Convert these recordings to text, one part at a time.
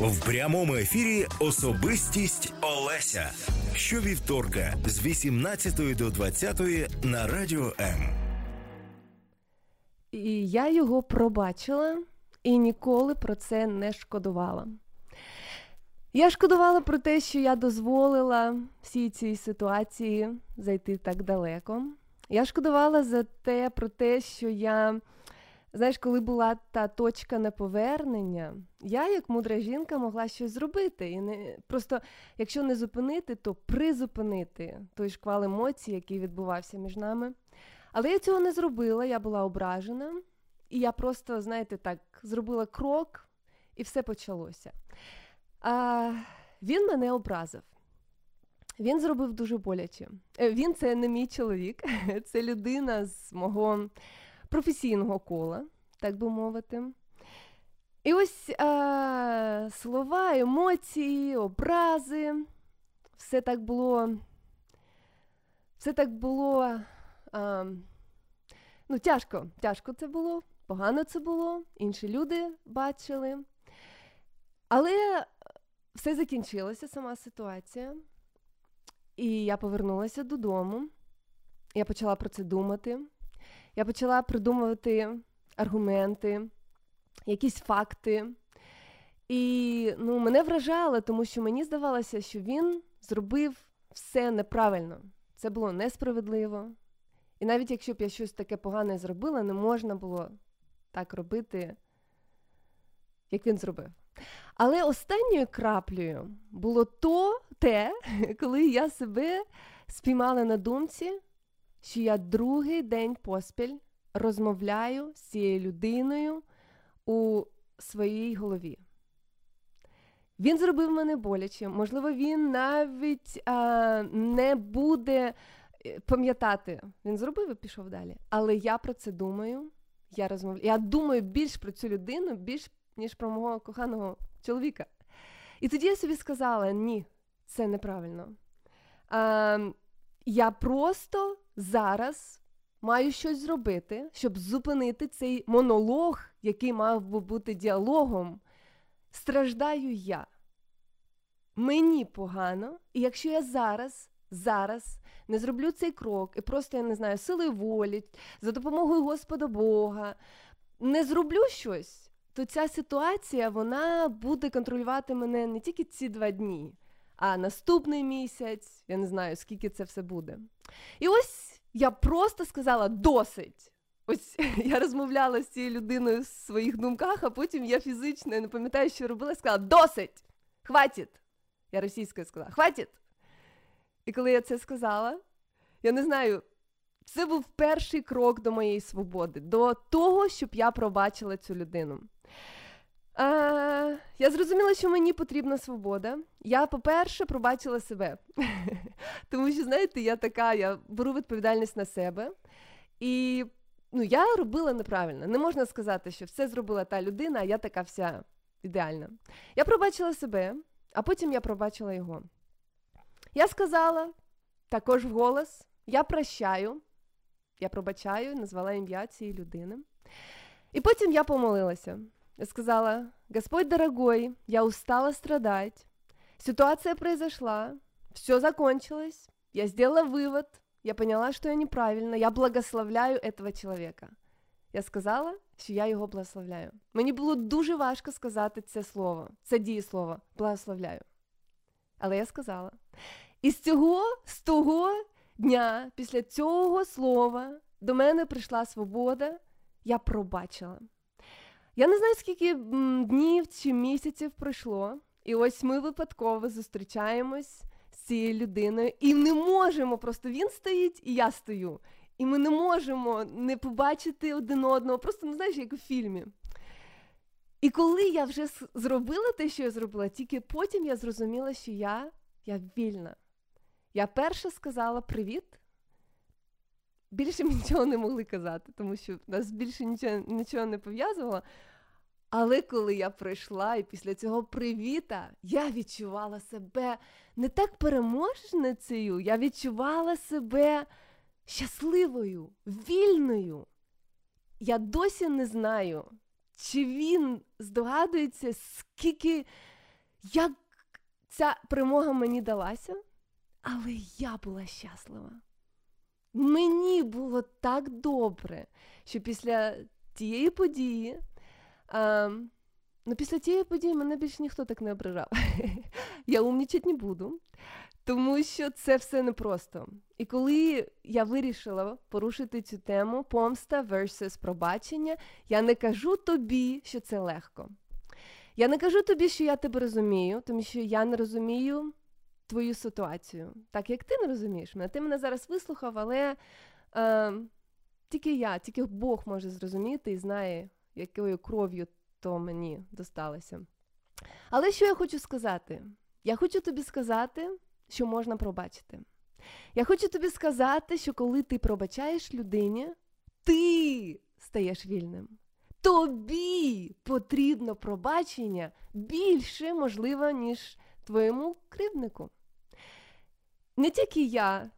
В прямому ефірі Особистість Олеся. Щовівторка з 18 до 20 на радіо М. І я його пробачила і ніколи про це не шкодувала. Я шкодувала про те, що я дозволила всій цій ситуації зайти так далеко. Я шкодувала за те, про те, що я, знаєш, коли була та точка неповернення, я, як мудра жінка, могла щось зробити. І не Просто, якщо не зупинити, то призупинити той шквал емоцій, який відбувався між нами. Але я цього не зробила, я була ображена, і я просто, знаєте, так, зробила крок, і все почалося. А, Він мене образив. Він зробив дуже боляче. Е, він це не мій чоловік, це людина з мого професійного кола, так би мовити. І ось а, слова, емоції, образи. Все так було. Все так було. А, ну, тяжко, тяжко це було, погано це було, інші люди бачили. Але все закінчилося, сама ситуація. І я повернулася додому. Я почала про це думати. Я почала придумувати аргументи, якісь факти. І ну, мене вражало, тому що мені здавалося, що він зробив все неправильно. Це було несправедливо. І навіть якщо б я щось таке погане зробила, не можна було так робити, як він зробив. Але останньою краплею було то те, коли я себе спіймала на думці, що я другий день поспіль розмовляю з цією людиною у своїй голові. Він зробив мене боляче. Можливо, він навіть а, не буде е, пам'ятати. Він зробив і пішов далі. Але я про це думаю. Я розмовляю. Я думаю більш про цю людину, більш ніж про мого коханого чоловіка. І тоді я собі сказала: ні, це неправильно. А, Я просто зараз маю щось зробити, щоб зупинити цей монолог, який мав би бути діалогом. Страждаю я. Мені погано, і якщо я зараз, зараз не зроблю цей крок, і просто я не знаю, силою волі, за допомогою Господа Бога, не зроблю щось, то ця ситуація вона буде контролювати мене не тільки ці два дні, а наступний місяць, я не знаю, скільки це все буде. І ось я просто сказала досить. Ось я розмовляла з цією людиною в своїх думках, а потім я фізично я не пам'ятаю, що робила, сказала досить! Хватить! Я російською сказала, хватить! І коли я це сказала, я не знаю, це був перший крок до моєї свободи, до того, щоб я пробачила цю людину. А, Я зрозуміла, що мені потрібна свобода. Я, по-перше, пробачила себе. Тому що, знаєте, я така, я беру відповідальність на себе. І ну, я робила неправильно. Не можна сказати, що все зробила та людина, а я така вся ідеальна. Я пробачила себе, а потім я пробачила його. Я сказала також вголос: я прощаю, я пробачаю, назвала ім'я цієї людини. І потім я помолилася. Я сказала, Господь дорогой, я устала страдать. Ситуация произошла, все закончилось, я сделала вывод, я поняла, что я неправильно, я благословляю этого человека. Я сказала, що я його благословляю. Мені було дуже важко сказати це слово, це дієслово благословляю. Але я сказала. І з цього, з того дня, після цього слова, до мене прийшла свобода, я пробачила. Я не знаю, скільки днів чи місяців пройшло, і ось ми випадково зустрічаємось з цією людиною і не можемо. Просто він стоїть, і я стою. І ми не можемо не побачити один одного, просто не ну, знаєш, як у фільмі. І коли я вже зробила те, що я зробила, тільки потім я зрозуміла, що я, я вільна. Я перша сказала привіт. Більше ми нічого не могли казати, тому що нас більше нічого нічого не пов'язувало. Але коли я прийшла і після цього привіта, я відчувала себе не так переможницею, я відчувала себе щасливою, вільною. Я досі не знаю, чи він здогадується, скільки як ця перемога мені далася, але я була щаслива. Мені було так добре, що після тієї події, а, ну після тієї події мене більше ніхто так не ображав. Я умнічати не буду, тому що це все непросто. І коли я вирішила порушити цю тему помста versus пробачення, я не кажу тобі, що це легко. Я не кажу тобі, що я тебе розумію, тому що я не розумію твою ситуацію. Так як ти не розумієш мене, ти мене зараз вислухав, але е, тільки я, тільки Бог може зрозуміти і знає, якою кров'ю то мені досталося. Але що я хочу сказати? Я хочу тобі сказати, що можна пробачити. Я хочу тобі сказати, що коли ти пробачаєш людині, ти стаєш вільним. Тобі потрібно пробачення більше, можливо, ніж твоєму кривднику. Не тільки я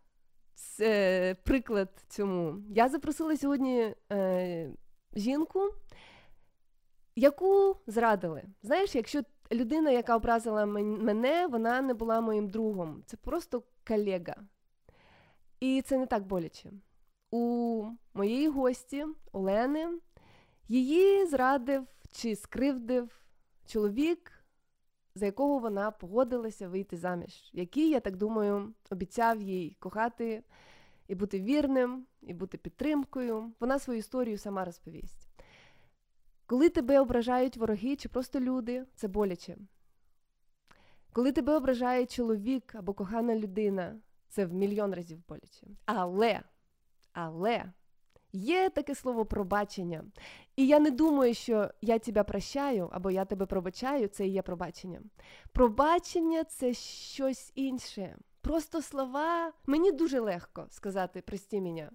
це приклад цьому. Я запросила сьогодні е, жінку, яку зрадили. Знаєш, якщо людина, яка образила мене, вона не була моїм другом. Це просто колега. І це не так боляче. У моєї гості Олени її зрадив чи скривдив чоловік, за якого вона погодилася вийти заміж, який, я так думаю, обіцяв їй кохати і бути вірним, і бути підтримкою. Вона свою історію сама розповість. Коли тебе ображають вороги чи просто люди, це боляче. Коли тебе ображає чоловік або кохана людина, це в мільйон разів боляче. Але, але є таке слово пробачення. І я не думаю, що я тебе прощаю або я тебе пробачаю, це і є пробачення. Пробачення це щось інше. Просто слова. Мені дуже легко сказати прості мене.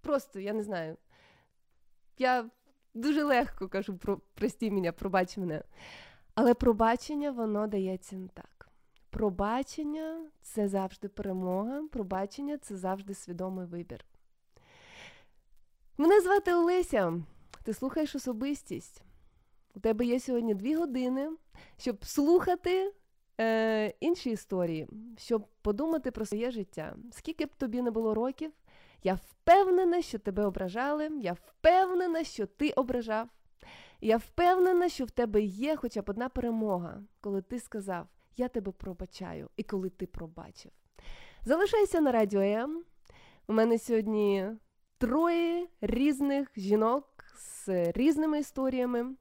Просто я не знаю. Я дуже легко кажу про прості мене, пробач мене. Але пробачення, воно дається не так. Пробачення це завжди перемога, пробачення це завжди свідомий вибір. Мене звати Олеся. Ти слухаєш особистість. У тебе є сьогодні дві години, щоб слухати е, інші історії, щоб подумати про своє життя. Скільки б тобі не було років, я впевнена, що тебе ображали, я впевнена, що ти ображав. Я впевнена, що в тебе є хоча б одна перемога, коли ти сказав, я тебе пробачаю, і коли ти пробачив. Залишайся на радіо М. У мене сьогодні троє різних жінок з різними історіями.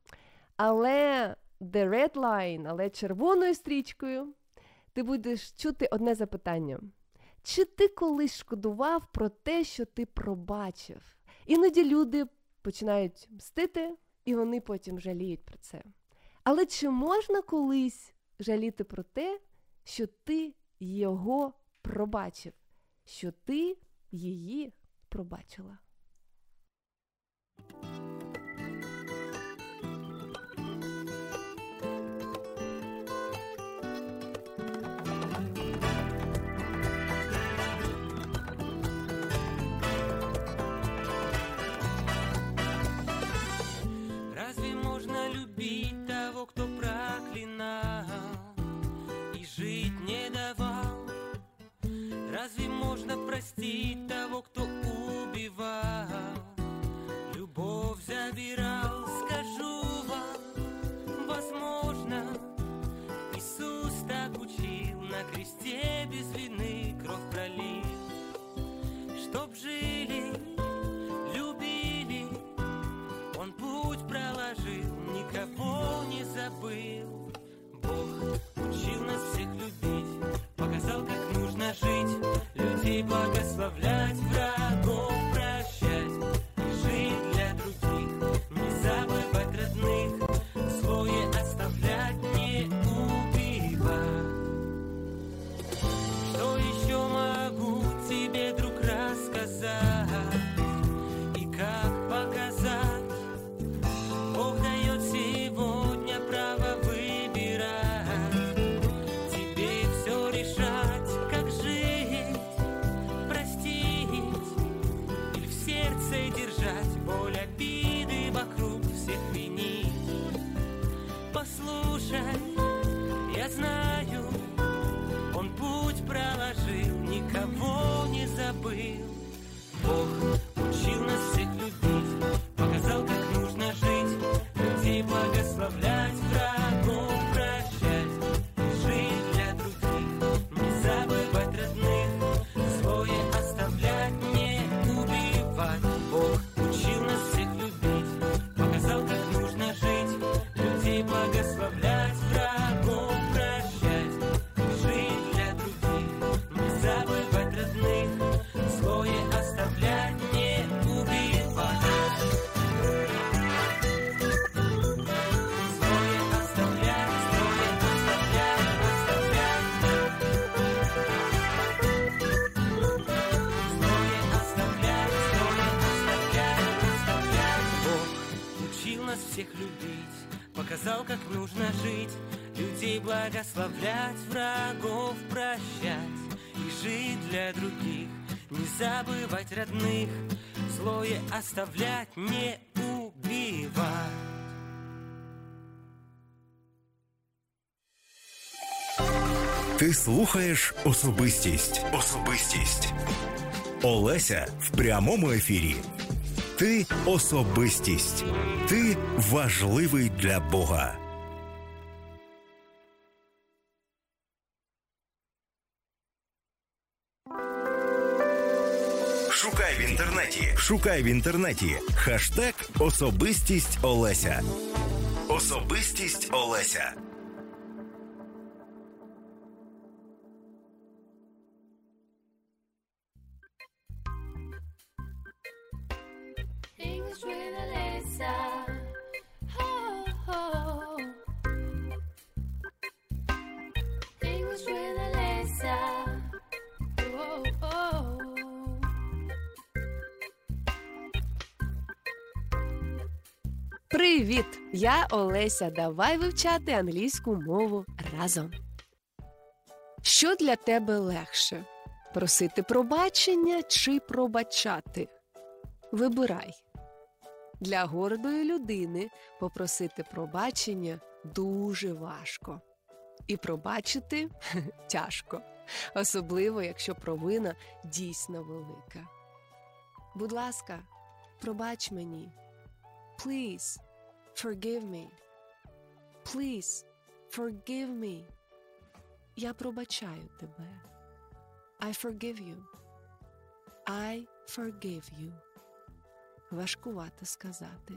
Але the red line, але червоною стрічкою, ти будеш чути одне запитання. Чи ти колись шкодував про те, що ти пробачив? Іноді люди починають мстити, і вони потім жаліють про це. Але чи можна колись жаліти про те, що ти його пробачив, що ти її пробачила. Разве можно любить того, кто проклинал и жить не давал? Разве можно простить того, кто забирал, скажу вам, возможно, Иисус так учил на кресте без вины кровь пролил, чтоб жили, любили, Он путь проложил, никого не забыл. Бог учил нас всех любить, показал, как нужно жить людей благословлять врагов. как нужно жить, людей благословлять, врагов прощать и жить для других, не забывать родных, злое оставлять, не убивать. Ти слухаєш особистість. Особистість. Олеся в прямому ефірі. Ти особистість. Ти важливий для Бога. Шукай в інтернеті. Шукай в інтернеті. Хаштег Особистість Олеся. Особистість Олеся. Привіт! Я Олеся. Давай вивчати англійську мову разом. Що для тебе легше? Просити пробачення чи пробачати? Вибирай. Для гордої людини попросити пробачення дуже важко. І пробачити тяжко, особливо якщо провина дійсно велика. Будь ласка, пробач мені. Please, forgive me. Please, forgive me. Я пробачаю тебе. I forgive you. I forgive you. Важкувато сказати.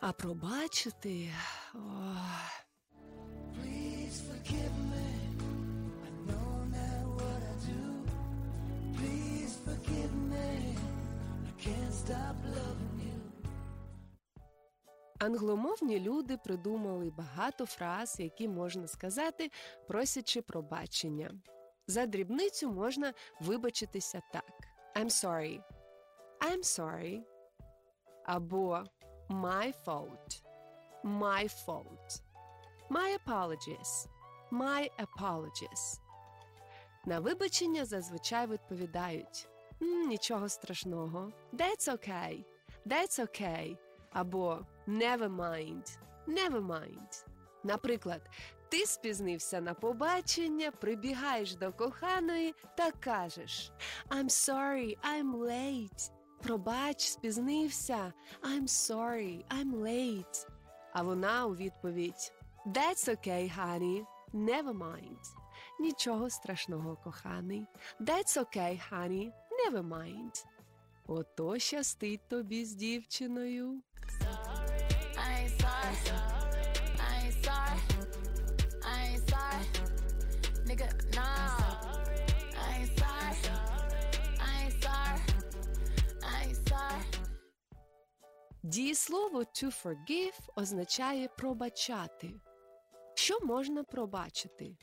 А пробачити. Ох. Please forgive me. I know not what I do. Please forgive me. I can't stop loving you. Англомовні люди придумали багато фраз, які можна сказати, просячи пробачення. За дрібницю можна вибачитися так: I'm sorry. I'm sorry. Або My fault. My fault. My apologies. My apologies. На вибачення зазвичай відповідають Нічого страшного. That's okay. That's okay. Або Never mind. Never mind. Наприклад, ти спізнився на побачення, прибігаєш до коханої та кажеш I'm sorry, I'm late. Пробач, спізнився. I'm sorry, I'm late. А вона у відповідь That's okay, honey. Never mind. Нічого страшного, коханий. That's okay, honey. Never mind. Ото щастить тобі з дівчиною. I ain't Дієслово to forgive означає пробачати. Що можна пробачити?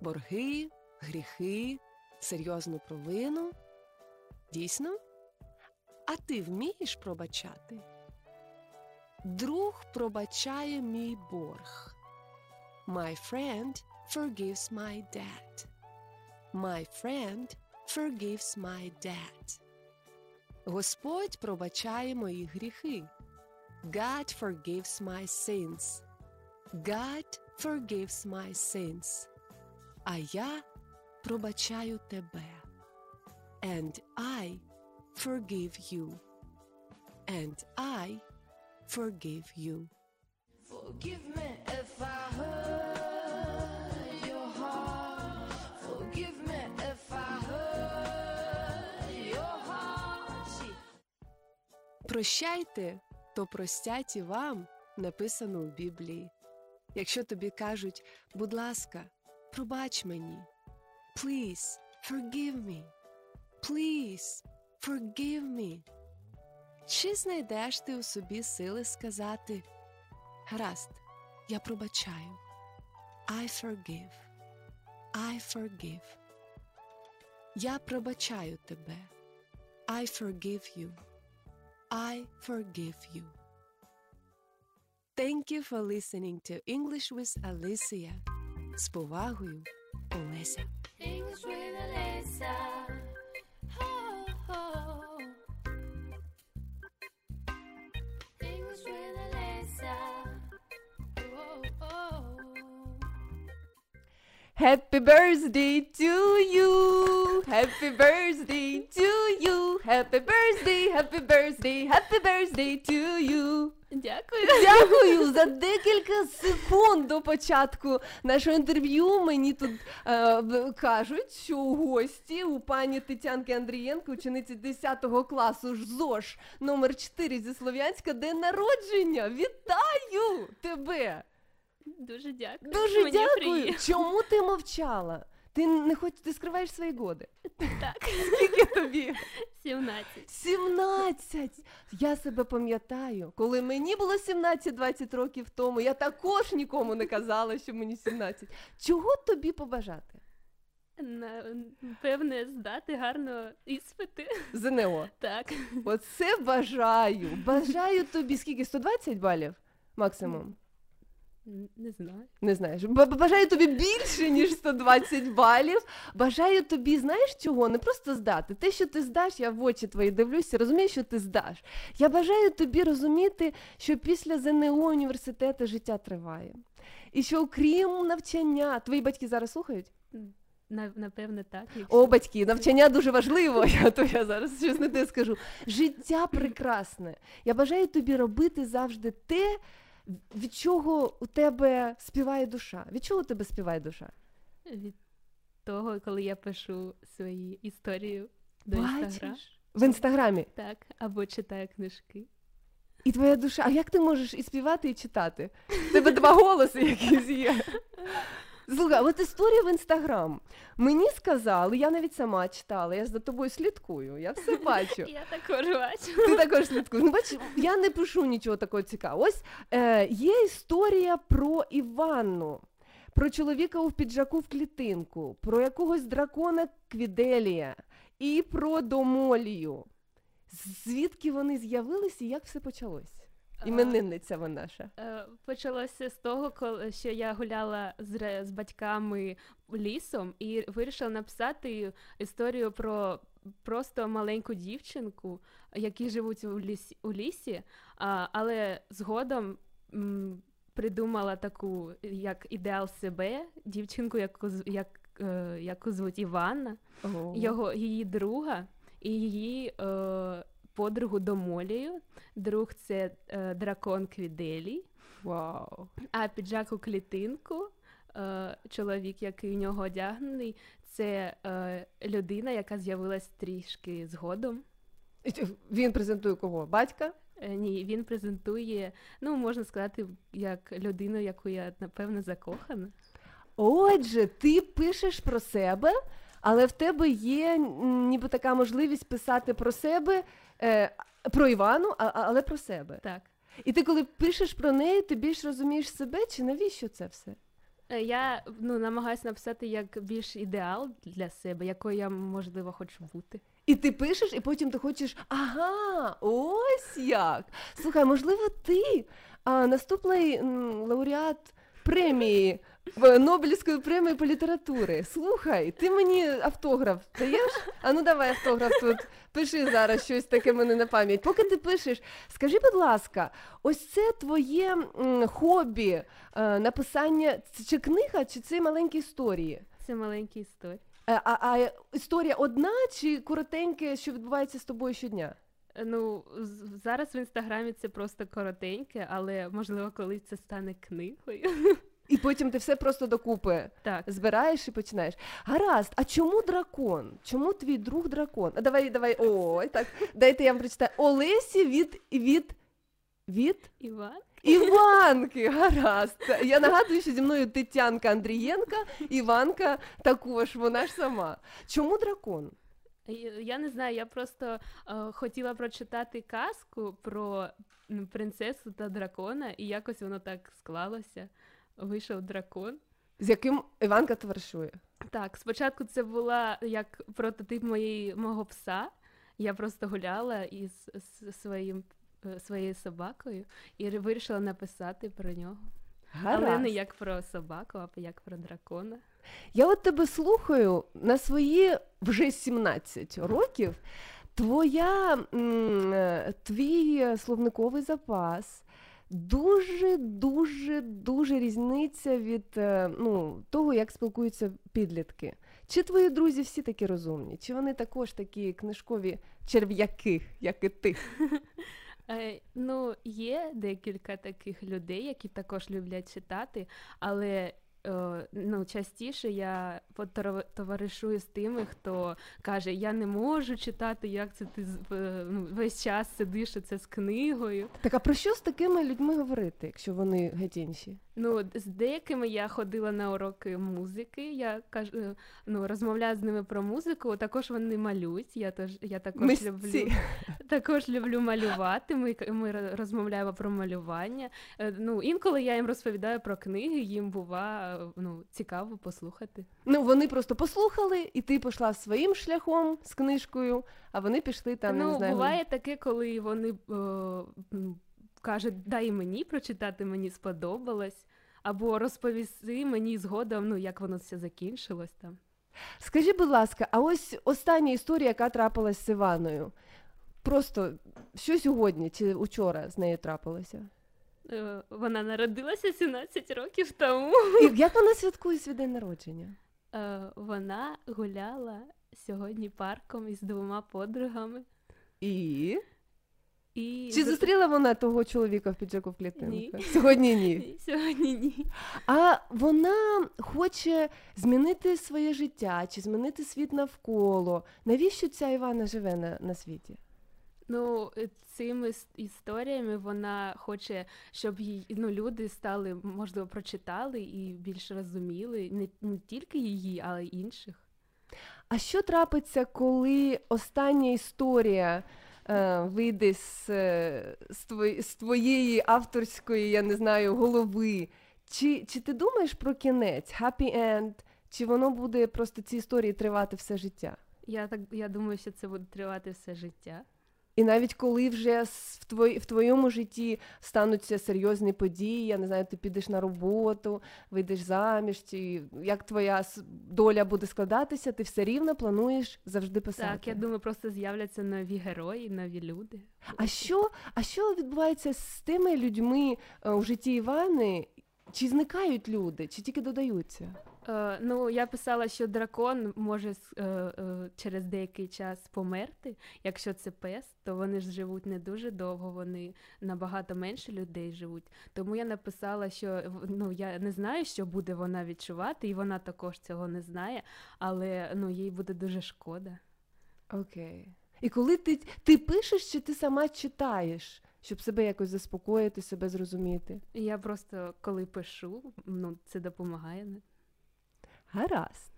Борги, гріхи, серйозну провину? Дійсно? А ти вмієш пробачати? Друг пробачає мій борг. My friend forgives my debt. My friend forgives my debt. Господь пробачає мої гріхи. God forgives my sins. God forgives my sins. А я пробачаю тебе. And I forgive you. And I forgive you. Forgive me if I hurt Прощайте, то простять і вам, написано у Біблії. Якщо тобі кажуть, будь ласка, пробач мені. Please, forgive me. Please, forgive me. Чи знайдеш ти у собі сили сказати Гаразд, я пробачаю. I forgive. I forgive. Я пробачаю тебе. I forgive you. I forgive you. Thank you for listening to English with Alicia. Z powahuju English with Happy birthday to you! Happy birthday to you! Happy birthday, happy birthday, happy birthday to you! Дякую. Дякую за декілька секунд до початку нашого інтерв'ю. Мені тут е, в- кажуть, що у гості у пані Тетянки Андрієнко, учениці 10 класу ЗОЖ номер 4 зі Слов'янська, день народження. Вітаю тебе! Дуже дякую. Дуже Мені дякую. приємно. Чому ти мовчала? Ти не хоч ти скриваєш свої годи. Так. Скільки тобі? 17. 17! Я себе пам'ятаю, коли мені було 17-20 років тому, я також нікому не казала, що мені 17. Чого тобі побажати? На, певне, здати гарно іспити. ЗНО. Так. Оце бажаю. Бажаю тобі скільки? 120 балів? Максимум? Не знаю. Не знаєш. Бажаю тобі більше, ніж 120 балів. Бажаю тобі, знаєш чого? Не просто здати. Те, що ти здаш, я в очі твої дивлюся, розумію, що ти здаш. Я бажаю тобі розуміти, що після ЗНО університету життя триває. І що окрім навчання, твої батьки зараз слухають? Напевне, так. якщо- О, батьки, навчання дуже важливо. Я то я зараз щось не те скажу. Життя прекрасне. Я бажаю тобі робити завжди те, від чого у тебе співає душа. Від чого у тебе співає душа? Від того, коли я пишу свої історії до інстаграм. В інстаграмі. Так, або читаю книжки. І твоя душа. А як ти можеш і співати, і читати? У тебе два голоси якісь є. Слухай, от історія в інстаграм. Мені сказали, я навіть сама читала, я ж за тобою слідкую, я все бачу. Я також бачу. Ти також слідкуєш. Ну, бачиш, я не пишу нічого такого цікавого. Ось е, є історія про Іванну, про чоловіка у піджаку в клітинку, про якогось дракона Квіделія і про Домолію. Звідки вони з'явилися і як все почалось? Іменинниця вона наша. Е, Почалося з того, коли що я гуляла з, з батьками лісом і вирішила написати історію про просто маленьку дівчинку, які живуть у лісі, у лісі але згодом придумала таку як ідеал себе, дівчинку, яку, як, е, яку звуть Іванна, Ого. його, її друга і її е, подругу Домолію. Друг це е, дракон Квіделій. Вау. А піджак у клітинку, е, чоловік, який у нього одягнений, це е, людина, яка з'явилась трішки згодом. Він презентує кого? Батька? Е, ні, він презентує, ну можна сказати, як людину, яку я напевно закохана. Отже, ти пишеш про себе, але в тебе є ніби така можливість писати про себе, е, про Івану, а, але про себе. Так. І ти, коли пишеш про неї, ти більш розумієш себе, чи навіщо це все? Е, Я ну, намагаюся написати як більш ідеал для себе, якою я можливо хочу бути. І ти пишеш, і потім ти хочеш, ага, ось як. Слухай, можливо, ти а, наступний м, лауреат премії Нобелівської премії по літературі. Слухай, ти мені автограф даєш? А ну давай автограф тут. Пиши зараз щось таке мене на пам'ять. Поки ти пишеш, скажи, будь ласка, ось це твоє м, хобі, е, написання це чи книга, чи це маленькі історії? Це маленькі історії. Е, А, а історія одна чи коротеньке, що відбувається з тобою щодня? Е, Ну, з- зараз в інстаграмі це просто коротеньке, але можливо, колись це стане книгою. І потім ти все просто докупи Так, збираєш і починаєш. Гаразд, а чому дракон? Чому твій друг дракон? А давай, давай, ой, так. Дайте я вам прочитаю. Олесі від від від Іван. Іванки. Гаразд. Я нагадую, що зі мною Тетянка Андрієнка, Іванка також, вона ж сама. Чому дракон? Я не знаю, я просто е, хотіла прочитати казку про принцесу та дракона, і якось воно так склалося. Вийшов дракон. З яким Іванка товаришує? Так, спочатку це була як прототип моєї мого пса. Я просто гуляла із своїм е, своєю собакою і вирішила написати про нього. Гаразд. Але не як про собаку, а як про дракона. Я от тебе слухаю на свої вже 17 років. Твоя е, твій словниковий запас дуже, дуже, дуже різниця від е, ну, того, як спілкуються підлітки. Чи твої друзі всі такі розумні? Чи вони також такі книжкові черв'яки, як і ти? Е, ну, є декілька таких людей, які також люблять читати, але ну, частіше я товаришую з тими, хто каже, я не можу читати, як це ти е, ну, весь час сидиш це з книгою. Так а про що з такими людьми говорити, якщо вони геть інші? Ну, з деякими я ходила на уроки музики. Я кажу, е, ну, розмовляю з ними про музику. Також вони малюють. Я теж я також Мисці. люблю також люблю малювати. Ми, ми ро- розмовляємо про малювання. Е, Ну, інколи я їм розповідаю про книги, їм бува е, ну, цікаво послухати. Ну, вони просто послухали, і ти пішла своїм шляхом з книжкою, а вони пішли там, ну, не знаю. буває таке, коли вони е, ну, кажуть, дай мені прочитати, мені сподобалось. Або розповісти мені згодом, ну як воно все закінчилось там. Скажи, будь ласка, а ось остання історія, яка трапилась з Іваною. Просто що сьогодні чи учора з нею трапилося? Е, Вона народилася 17 років тому. І як вона святкує свій день народження? Е, Вона гуляла сьогодні парком із двома подругами. І? І Чи зустріла вона того чоловіка в піджаку в клітинку? Ні. Сьогодні ні. Ні, Сьогодні ні. А вона хоче змінити своє життя чи змінити світ навколо. Навіщо ця Івана живе на, на світі? Ну, е, цими історіями вона хоче, щоб їй ну, люди стали, можливо, прочитали і більше розуміли не, не тільки її, але й інших. А що трапиться, коли остання історія е, вийде з, е, з, твої- з твоєї авторської, я не знаю, голови? Чи, чи ти думаєш про кінець, happy end, чи воно буде просто ці історії тривати все життя? Я так я думаю, що це буде тривати все життя. І навіть коли вже в, твої, в твоєму житті стануться серйозні події, я не знаю, ти підеш на роботу, вийдеш заміж, чи як твоя доля буде складатися, ти все рівно плануєш завжди писати. Так, я думаю, просто з'являться нові герої, нові люди. А що, а що відбувається з тими людьми е, у житті Івани? Чи зникають люди, чи тільки додаються? Е, ну, я писала, що дракон може е, е, через деякий час померти. Якщо це пес, то вони ж живуть не дуже довго, вони набагато менше людей живуть. Тому я написала, що ну, я не знаю, що буде вона відчувати, і вона також цього не знає, але ну, їй буде дуже шкода. Окей. І коли ти, ти пишеш, чи ти сама читаєш, щоб себе якось заспокоїти, себе зрозуміти? Я просто коли пишу, ну, це допомагає. Гаразд.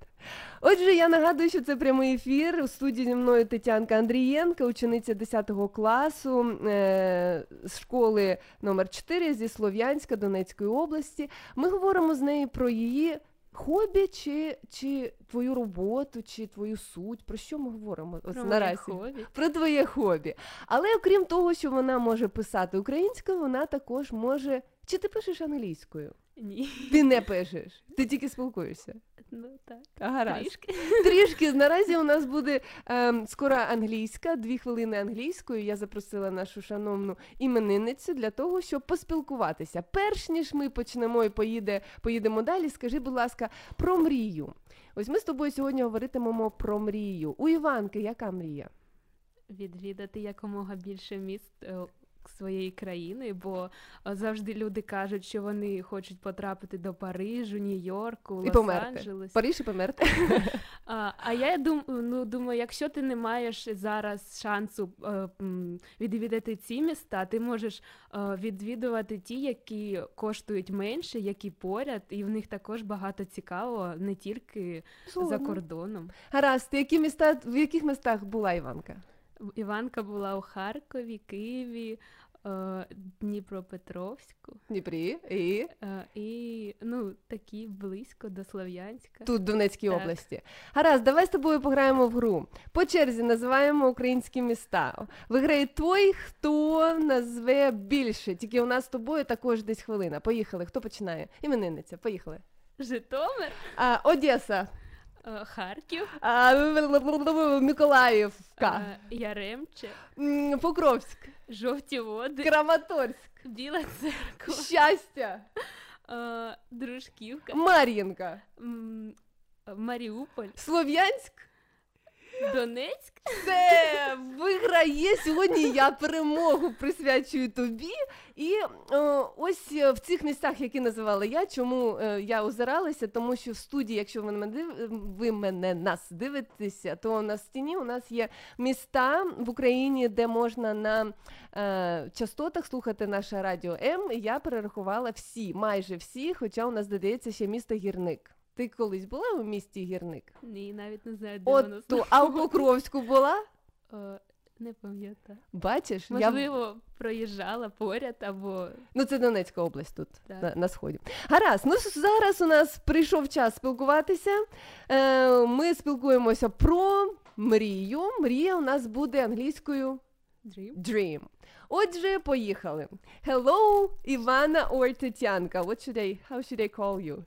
Отже, я нагадую, що це прямий ефір. У студії зі мною Тетянка Андрієнка, учениця 10 класу е- з школи номер 4 зі Слов'янська Донецької області. Ми говоримо з нею про її хобі, чи, чи твою роботу, чи твою суть. Про що ми говоримо ось Про наразі? хобі. Про твоє хобі. Але окрім того, що вона може писати українською, вона також може. Чи ти пишеш англійською? Ні. Ти не пишеш, ти тільки спілкуєшся. Ну так. Гаразд. Трішки. Трішки наразі у нас буде ем, скоро англійська, дві хвилини англійською. Я запросила нашу шановну іменинницю для того, щоб поспілкуватися. Перш ніж ми почнемо і поїде, поїдемо далі, скажи, будь ласка, про мрію. Ось ми з тобою сьогодні говоритимемо про мрію. У Іванки яка мрія? Відвідати якомога більше міст е, своєї країни, бо е, завжди люди кажуть, що вони хочуть потрапити до Парижу, Нью-Йорку, І померти. Лос-Анджелес. Париж і померти. А, а я дум, ну, думаю, якщо ти не маєш зараз шансу е, відвідати ці міста, ти можеш е, відвідувати ті, які коштують менше, які поряд, і в них також багато цікавого, не тільки за кордоном. Гаразд, які міста, в яких містах була Іванка? Іванка була у Харкові, Києві, е, Дніпропетровську Дніпрі і е, і ну, такі близько до Слов'янська. тут в Донецькій Так. області. Гаразд, давай з тобою пограємо в гру. По черзі називаємо українські міста. Виграє той, хто назве більше. Тільки у нас з тобою також десь хвилина. Поїхали. Хто починає? Іменинниця. Поїхали. Житомир, А, Одеса. Е, Харків, Миколаївка. е, Яремче, Покровськ. Жовті води, Краматорськ. Біла церква, Щастя. е, Дружківка, Мар'їнка. Маріуполь, Слов'янськ. Донецьк. Це виграє сьогодні. Я перемогу присвячую тобі. І е, ось е, в цих місцях, які називала я, чому е, я озиралася, тому що в студії, якщо ви мене див... ви мене нас дивитеся, то на стіні у нас є міста в Україні, де можна на е, частотах слухати наше радіо М. І Я перерахувала всі, майже всі, хоча у нас додається ще місто Гірник. Ти колись була у місті Гірник? Ні, навіть не знаю, де. От то, а в Покровську була? Е, Не пам'ятаю. Бачиш, я Можливо, проїжджала поряд або ну це Донецька область тут на, на сході. Гаразд, ну зараз у нас прийшов час спілкуватися. Е, ми спілкуємося про мрію. Мрія у нас буде англійською Dream. dream. Отже, поїхали. Hello, Івана or Тетянка. What should I, how should I call you?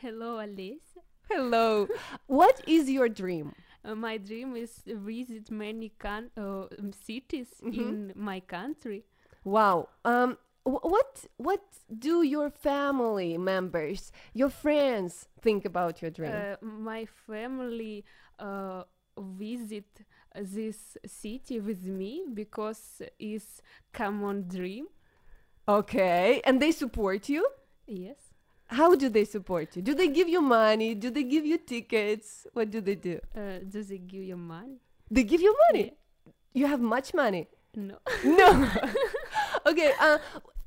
Hello, Alice. Hello. what is your dream? Uh, my dream is visit many can- uh, um, cities mm -hmm. in my country. Wow. Um, what what do your family members, your friends, think about your dream? Uh, my family uh, visit this city with me because it's common dream. Okay, and they support you. Yes. How do they support you? Do they give you money? Do they give you tickets? What do they do? Uh, do they give you money? They give you money. You have much money. No. No. okay. Uh,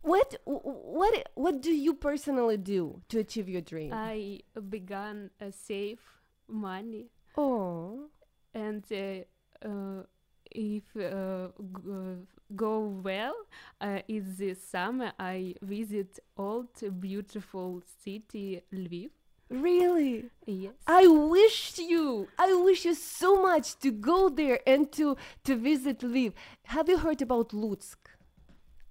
what what what do you personally do to achieve your dream? I began uh, save money oh. and uh, uh, if uh, g- uh, go well uh, in this summer i visit old beautiful city lviv Really? yes I wish you, I wish you so much to go there and to to visit Lviv. Have you heard about Lutsk?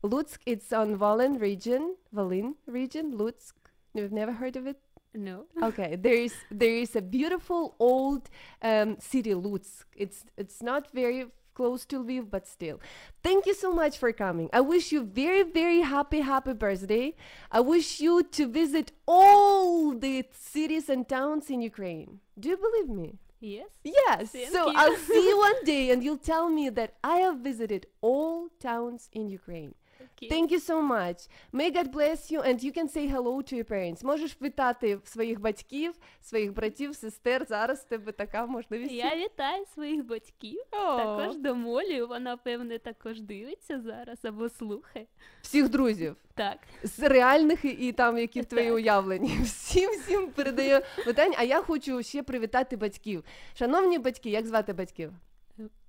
Lutsk, it's on Volyn region, Volyn region, Lutsk. You've never heard of it? no Okay, there is there is a beautiful old um, city, Lutsk. It's it's not very close to Lviv, but still. Thank you so much for coming. I wish you very very happy happy birthday. I wish you to visit all the cities and towns in Ukraine. Do you believe me? yes Yes. Thank so you. I'll see you one day, and you'll tell me that I have visited all towns in Ukraine. Okay. Thank you so much. May God bless you and you can say hello to your parents. Можеш вітати своїх батьків, своїх братів, сестер. Зараз в тебе така можливість. я вітаю своїх батьків О, також до молі вона певне також дивиться зараз або слухає всіх друзів. так З реальних і, і там, які в твої уявлені. Всім всім передаю вітання. А я хочу ще привітати батьків. Шановні батьки, як звати батьків?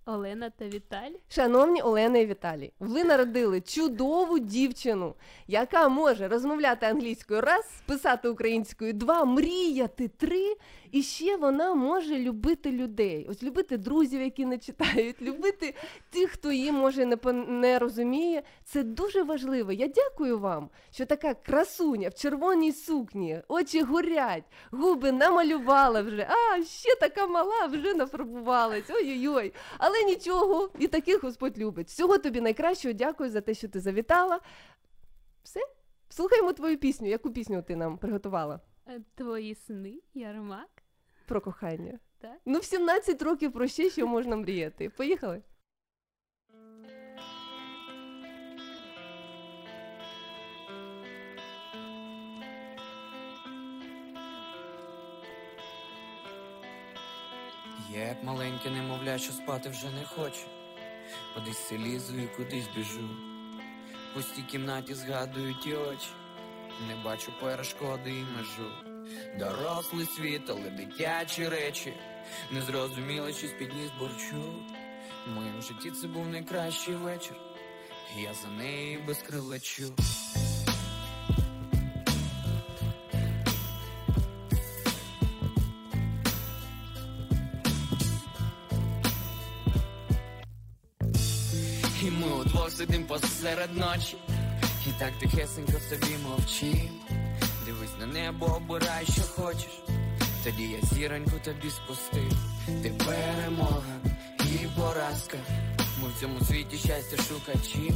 Олена та Віталій. Шановні Олена і Віталій, ви народили чудову дівчину, яка може розмовляти англійською раз, писати українською два, мріяти три, і ще вона може любити людей. Ось любити друзів, які не читають, любити тих, хто її може не, не розуміє. Це дуже важливо. Я дякую вам, що така красуня в червоній сукні, очі горять, губи намалювала вже. А ще така мала, вже нафарбувалась. Ой-ой-ой. Але нічого, і таких Господь любить. Всього тобі найкращого, дякую за те, що ти завітала. Все, слухаємо твою пісню. Яку пісню ти нам приготувала? Е, Твої сни, Ярмак. Про кохання. Так. Ну, в 17 років про ще що можна мріяти. Поїхали. Я як маленьке немовля, що спати вже не хоче. Кудись лізу і кудись біжу. В пустій кімнаті згадую ті очі. Не бачу перешкоди і межу. Дорослий світ, але дитячі речі. Не зрозуміло, що підніс борчу. В моєму житті це був найкращий вечір. Я за неї без крил. І ми удвох сидим посеред ночі, і так тихесенько собі мовчим. Дивись на небо, обирай, що хочеш. Тоді я зіроньку тобі спустив. Ти перемога і поразка. Ми в цьому світі щастя шукачі.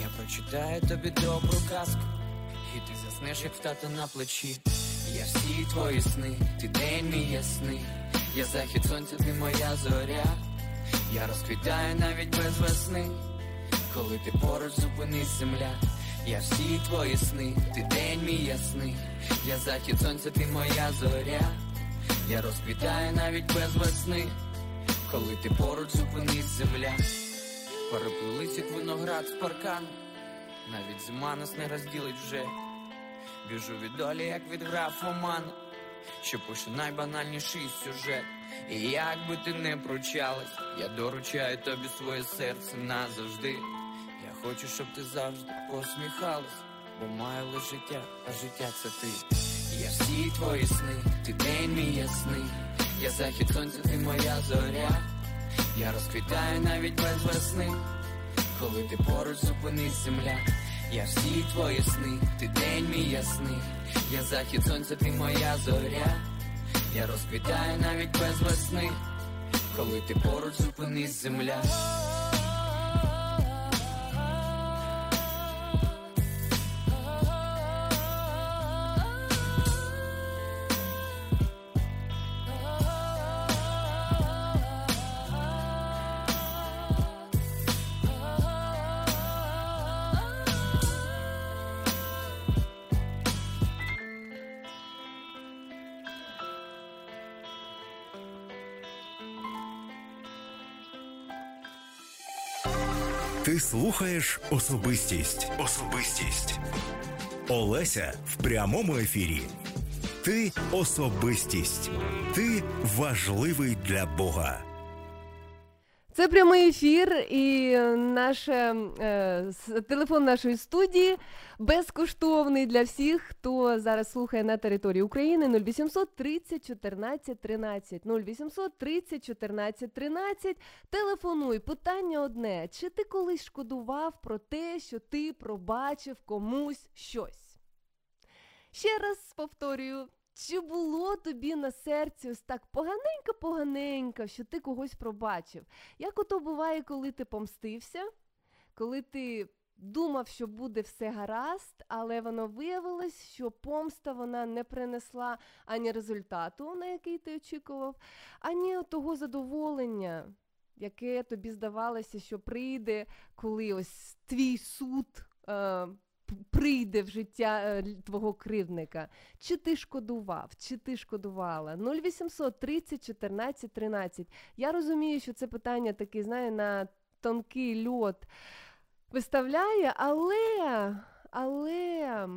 Я прочитаю тобі добру казку, і ти заснеш, як в тата на плечі. Я всі твої сни, ти день мій ясний. Я захід сонця, ти моя зоря. Я розквітаю навіть без весни, коли ти поруч зупинись земля. Я всі твої сни, ти день мій ясний. Я захід сонця, ти моя зоря. Я розквітаю навіть без весни, коли ти поруч зупинись земля. Переплились, як виноград з паркану, навіть зима нас не розділить вже. Біжу від долі, як від графоману, що пише найбанальніший сюжет. І як би ти не пручалась, я доручаю тобі своє серце назавжди. Хочу, щоб ти завжди посміхалась, бо маю лише життя, а життя це ти. Я всі твої сни, ти день мій ясний. Я захід сонця, ти моя зоря. Я розквітаю навіть без весни, коли ти поруч зупинись земля. Я всі твої сни, ти день мій ясний. Я захід сонця, ти моя зоря. Я розквітаю навіть без весни, коли ти поруч зупинись земля. Слухаєш особистість. Особистість. Олеся в прямому ефірі. Ти особистість. Ти важливий для Бога. Це прямий ефір, і наше, е, телефон нашої студії безкоштовний для всіх, хто зараз слухає на території України 0800 30 14 13. 0800 30 14 13. Телефонуй. Питання одне: чи ти колись шкодував про те, що ти пробачив комусь щось? Ще раз повторюю. Чи було тобі на серці ось так поганенько-поганенько, що ти когось пробачив? Як ото буває, коли ти помстився, коли ти думав, що буде все гаразд, але воно виявилось, що помста вона не принесла ані результату, на який ти очікував, ані того задоволення, яке тобі здавалося, що прийде, коли ось твій суд. Е, Прийде в життя е, твого кривдника. Чи ти шкодував, чи ти шкодувала? 0800 30 14 13. Я розумію, що це питання таке, знає, на тонкий льот виставляє, але, але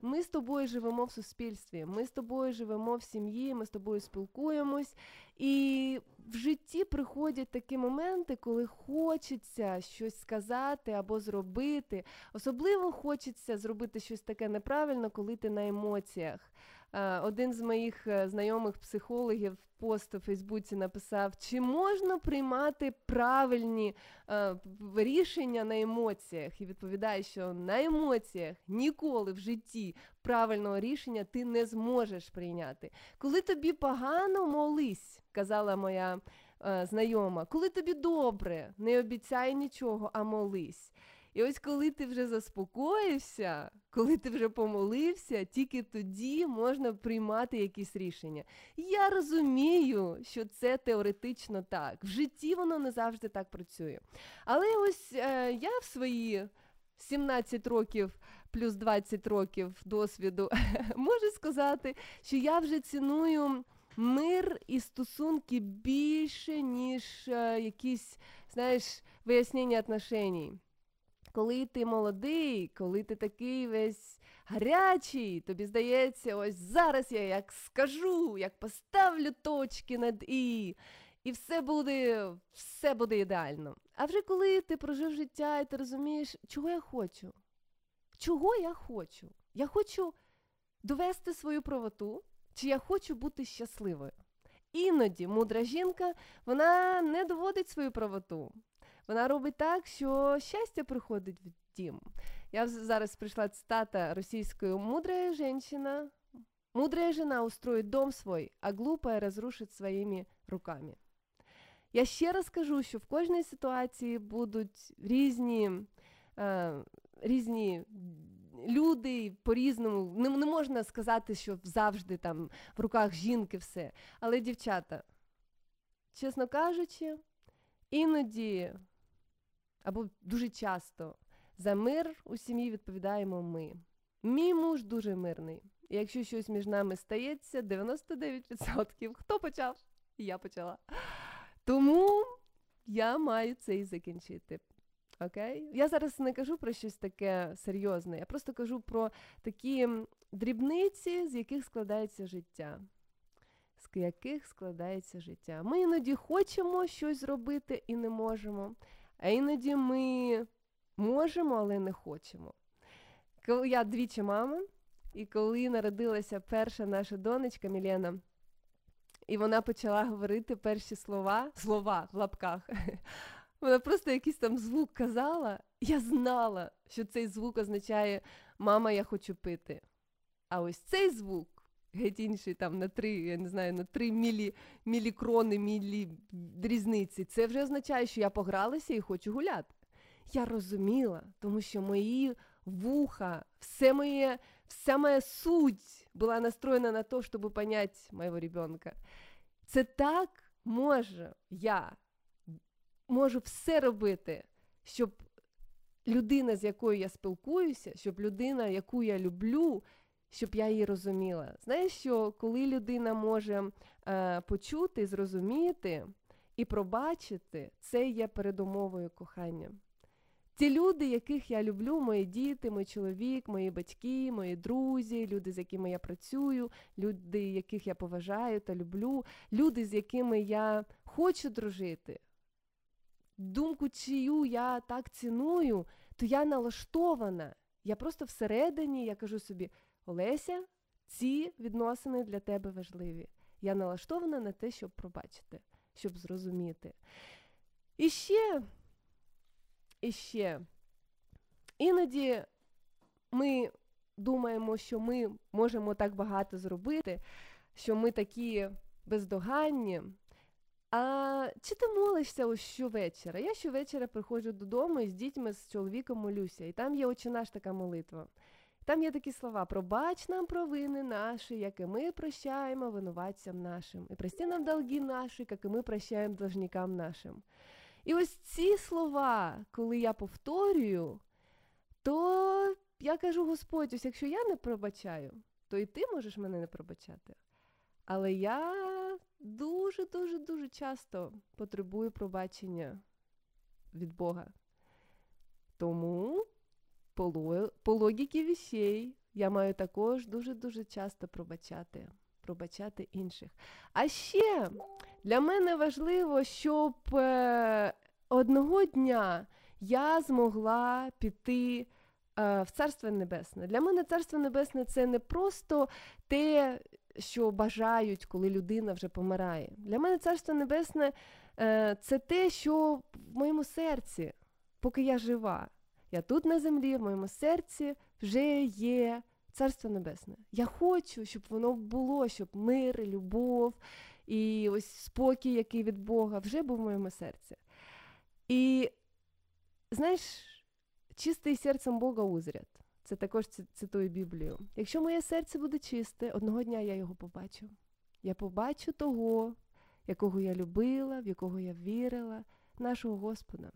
Ми з тобою живемо в суспільстві, ми з тобою живемо в сім'ї, ми з тобою спілкуємось. І в житті приходять такі моменти, коли хочеться щось сказати або зробити. Особливо хочеться зробити щось таке неправильно, коли ти на емоціях. Е, Один з моїх е, знайомих психологів пост у Фейсбуці написав: чи можна приймати правильні е, рішення на емоціях? І відповідає, що на емоціях ніколи в житті правильного рішення ти не зможеш прийняти. Коли тобі погано, молись, казала моя е, знайома. Коли тобі добре, не обіцяй нічого, а молись. І ось коли ти вже заспокоївся, коли ти вже помолився, тільки тоді можна приймати якісь рішення. Я розумію, що це теоретично так. В житті воно не завжди так працює. Але ось е, я в свої 17 років плюс 20 років досвіду можу сказати, що я вже ціную мир і стосунки більше, ніж е, якісь, знаєш, вияснення отношеній. Коли ти молодий, коли ти такий весь гарячий, тобі здається, ось зараз я як скажу, як поставлю точки над і, і все буде, все буде ідеально. А вже коли ти прожив життя і ти розумієш, чого я хочу? Чого я хочу? Я хочу довести свою правоту, чи я хочу бути щасливою. Іноді мудра жінка вона не доводить свою правоту. Вона робить так, що щастя приходить в дім. Я зараз прийшла цитата російською «Мудрая женщина, мудрая жена устроит дом свой, а глупая разрушит своїми руками». Я ще раз кажу, що в кожній ситуації будуть різні, е, різні люди по-різному. Не, не можна сказати, що завжди там в руках жінки все. Але, дівчата, чесно кажучи, іноді або дуже часто за мир у сім'ї відповідаємо ми. Мій муж дуже мирний. І якщо щось між нами стається, 99% хто почав? Я почала. Тому я маю це і закінчити. Окей? Я зараз не кажу про щось таке серйозне, я просто кажу про такі дрібниці, з яких складається життя. З яких складається життя. Ми іноді хочемо щось зробити і не можемо. А іноді ми можемо, але не хочемо. Я двічі мама, і коли народилася перша наша донечка Мілена, і вона почала говорити перші слова, слова в лапках. Вона просто якийсь там звук казала. Я знала, що цей звук означає Мама, я хочу пити. А ось цей звук, геть інший там на три, я не знаю, на три мілі, мілікрони, мілі різниці, це вже означає, що я погралася і хочу гуляти. Я розуміла, тому що мої вуха, все моє, вся моя суть була настроєна на те, щоб понять моєго ребенка. Це так може я можу все робити, щоб людина, з якою я спілкуюся, щоб людина, яку я люблю, щоб я її розуміла. Знаєш, що коли людина може е, почути, зрозуміти і пробачити, це є передумовою кохання. Ті люди, яких я люблю, мої діти, мій чоловік, мої батьки, мої друзі, люди, з якими я працюю, люди, яких я поважаю та люблю, люди, з якими я хочу дружити. Думку, чию я так ціную, то я налаштована. Я просто всередині я кажу собі: Олеся, ці відносини для тебе важливі. Я налаштована на те, щоб пробачити, щоб зрозуміти. І ще, і ще, іноді ми думаємо, що ми можемо так багато зробити, що ми такі бездоганні. А чи ти молишся ось щовечора? Я щовечора приходжу додому і з дітьми, з чоловіком молюся, і там є «Отче наш» така молитва. Там є такі слова: пробач нам провини наші, як і ми прощаємо винуватцям нашим, і прости нам долги наші, як і ми прощаємо должникам нашим. І ось ці слова, коли я повторюю, то я кажу, Господь, ось якщо я не пробачаю, то і ти можеш мене не пробачати. Але я дуже-дуже дуже часто потребую пробачення від Бога. Тому по, по логіки вещей я маю також дуже-дуже часто пробачати, пробачати інших. А ще для мене важливо, щоб е, одного дня я змогла піти е, в Царство Небесне. Для мене Царство Небесне це не просто те, що бажають, коли людина вже помирає. Для мене Царство Небесне е, це те, що в моєму серці, поки я жива. Я тут на землі, в моєму серці вже є Царство Небесне. Я хочу, щоб воно було, щоб мир, любов і ось спокій, який від Бога, вже був в моєму серці. І знаєш, чистий серцем Бога узрят. Це також цитую Біблію. Якщо моє серце буде чисте, одного дня я його побачу. Я побачу того, якого я любила, в якого я вірила, нашого Господа.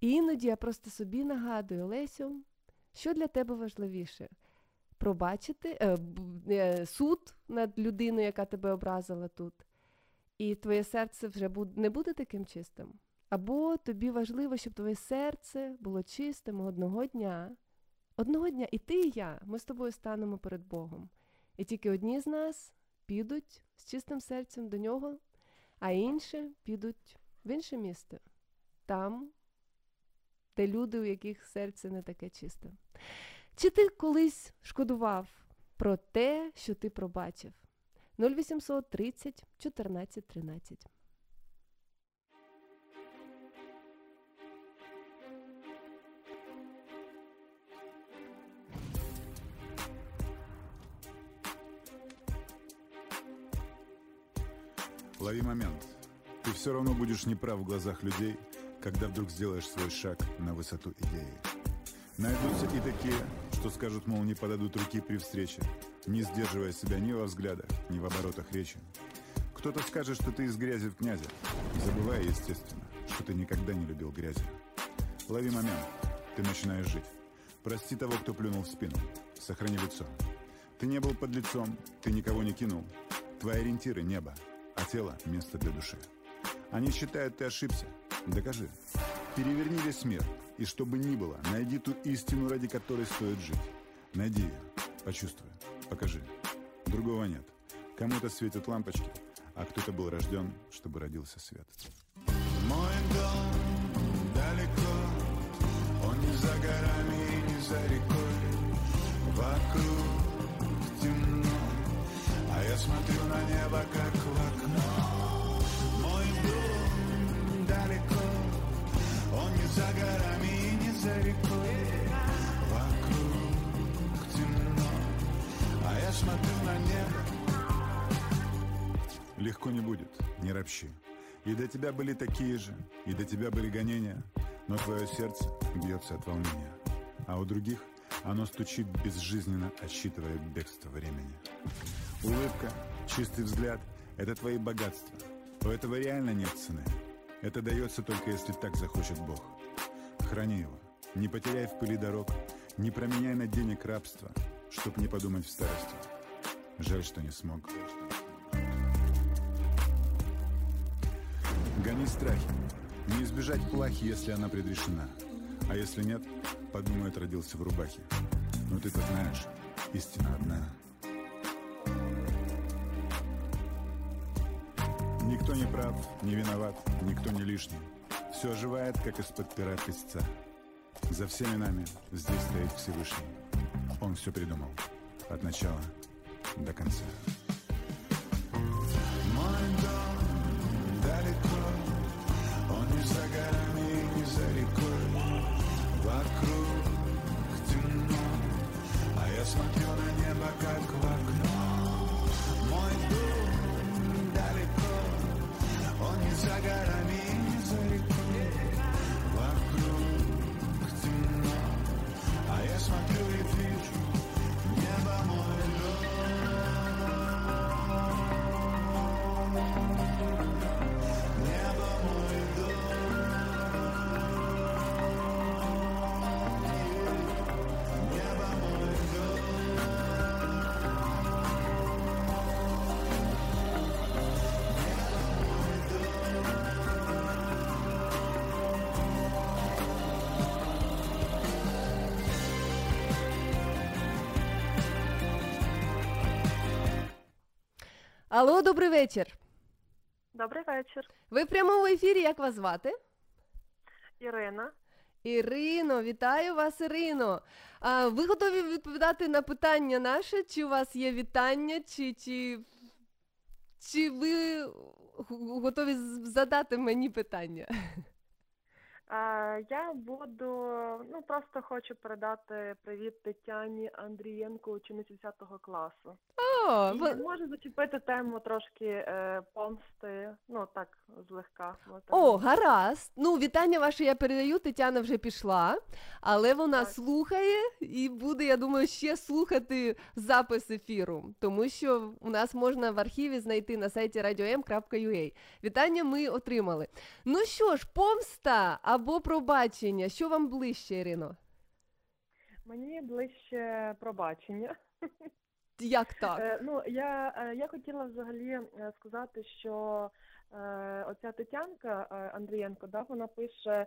Іноді я просто собі нагадую, Лесю, що для тебе важливіше? Пробачити е, е, суд над людиною, яка тебе образила тут, і твоє серце вже не буде таким чистим. Або тобі важливо, щоб твоє серце було чистим одного дня. Одного дня і ти, і я, ми з тобою станемо перед Богом. І тільки одні з нас підуть з чистим серцем до нього, а інші підуть в інше місце, там, де люди, у яких серце не таке чисте. Чи ти колись шкодував про те, що ти пробачив? 0800 30 14 13 Лови момент. Ты все равно будешь неправ в глазах людей, когда вдруг сделаешь свой шаг на высоту идеи. Найдутся и такие, что скажут, мол, не подадут руки при встрече, не сдерживая себя ни во взглядах, ни в оборотах речи. Кто-то скажет, что ты из грязи в князя, забывая, естественно, что ты никогда не любил грязи. Лови момент. Ты начинаешь жить. Прости того, кто плюнул в спину. Сохрани лицо. Ты не был под лицом, ты никого не кинул. Твои ориентиры — небо, а тело — место для души. Они считают, ты ошибся. Докажи. Переверни весь мир, и что бы ни было, найди ту истину, ради которой стоит жить. Найди ее, почувствуй, покажи. Другого нет. Кому-то светят лампочки, а кто-то был рожден, чтобы родился свет. Мой дом далеко, он не за горами и не за рекой. Вокруг темно, а я смотрю на небо, как смотрю на небо. Легко не будет, не ропщи. И до тебя были такие же, и до тебя были гонения, но твое сердце бьется от волнения. А у других оно стучит безжизненно, отсчитывая бегство времени. Улыбка, чистый взгляд — это твои богатства. У этого реально нет цены. Это дается только если так захочет Бог. Храни его. Не потеряй в пыли дорог, не променяй на денег рабство, чтоб не подумать в старости. Жаль, что не смог. Гони страхи. Не избежать плахи, если она предрешена. А если нет, подумает, родился в рубахе. Но ты-то знаешь, истина одна. Никто не прав, не виноват, никто не лишний. Все оживает, как из-под пера песца. За всеми нами здесь стоит Всевышний. Он все придумал. От начала до конца. Мой дом далеко, он не за горами не за рекой. Вокруг темно, а я смотрю на небо, как в Алло, добрий вечір. Добрий вечір, Ви в прямому ефірі, як вас звати? Ірина. Ірино, вітаю вас, Ірино. А, ви готові відповідати на питання наше? Чи у вас є вітання, чи, чи, чи ви готові задати мені питання? Я буду ну просто хочу передати привіт Тетяні Андрієнко, учениці 10 класу. О, І ви- можу зачепити тему трошки е, помсти, ну так злегка. О, гаразд. Ну, вітання ваше я передаю. Тетяна вже пішла, але вона Так. слухає і буде, я думаю, ще слухати запис ефіру, тому що у нас можна в архіві знайти на сайті radio.m.ua. Вітання ми отримали. Ну що ж, помста або пробачення, що вам ближче, Ірино? Мені ближче пробачення. Як так? Е, ну, я, е, я хотіла взагалі е, сказати, що е, оця Тетянка Андрієнко, да, вона пише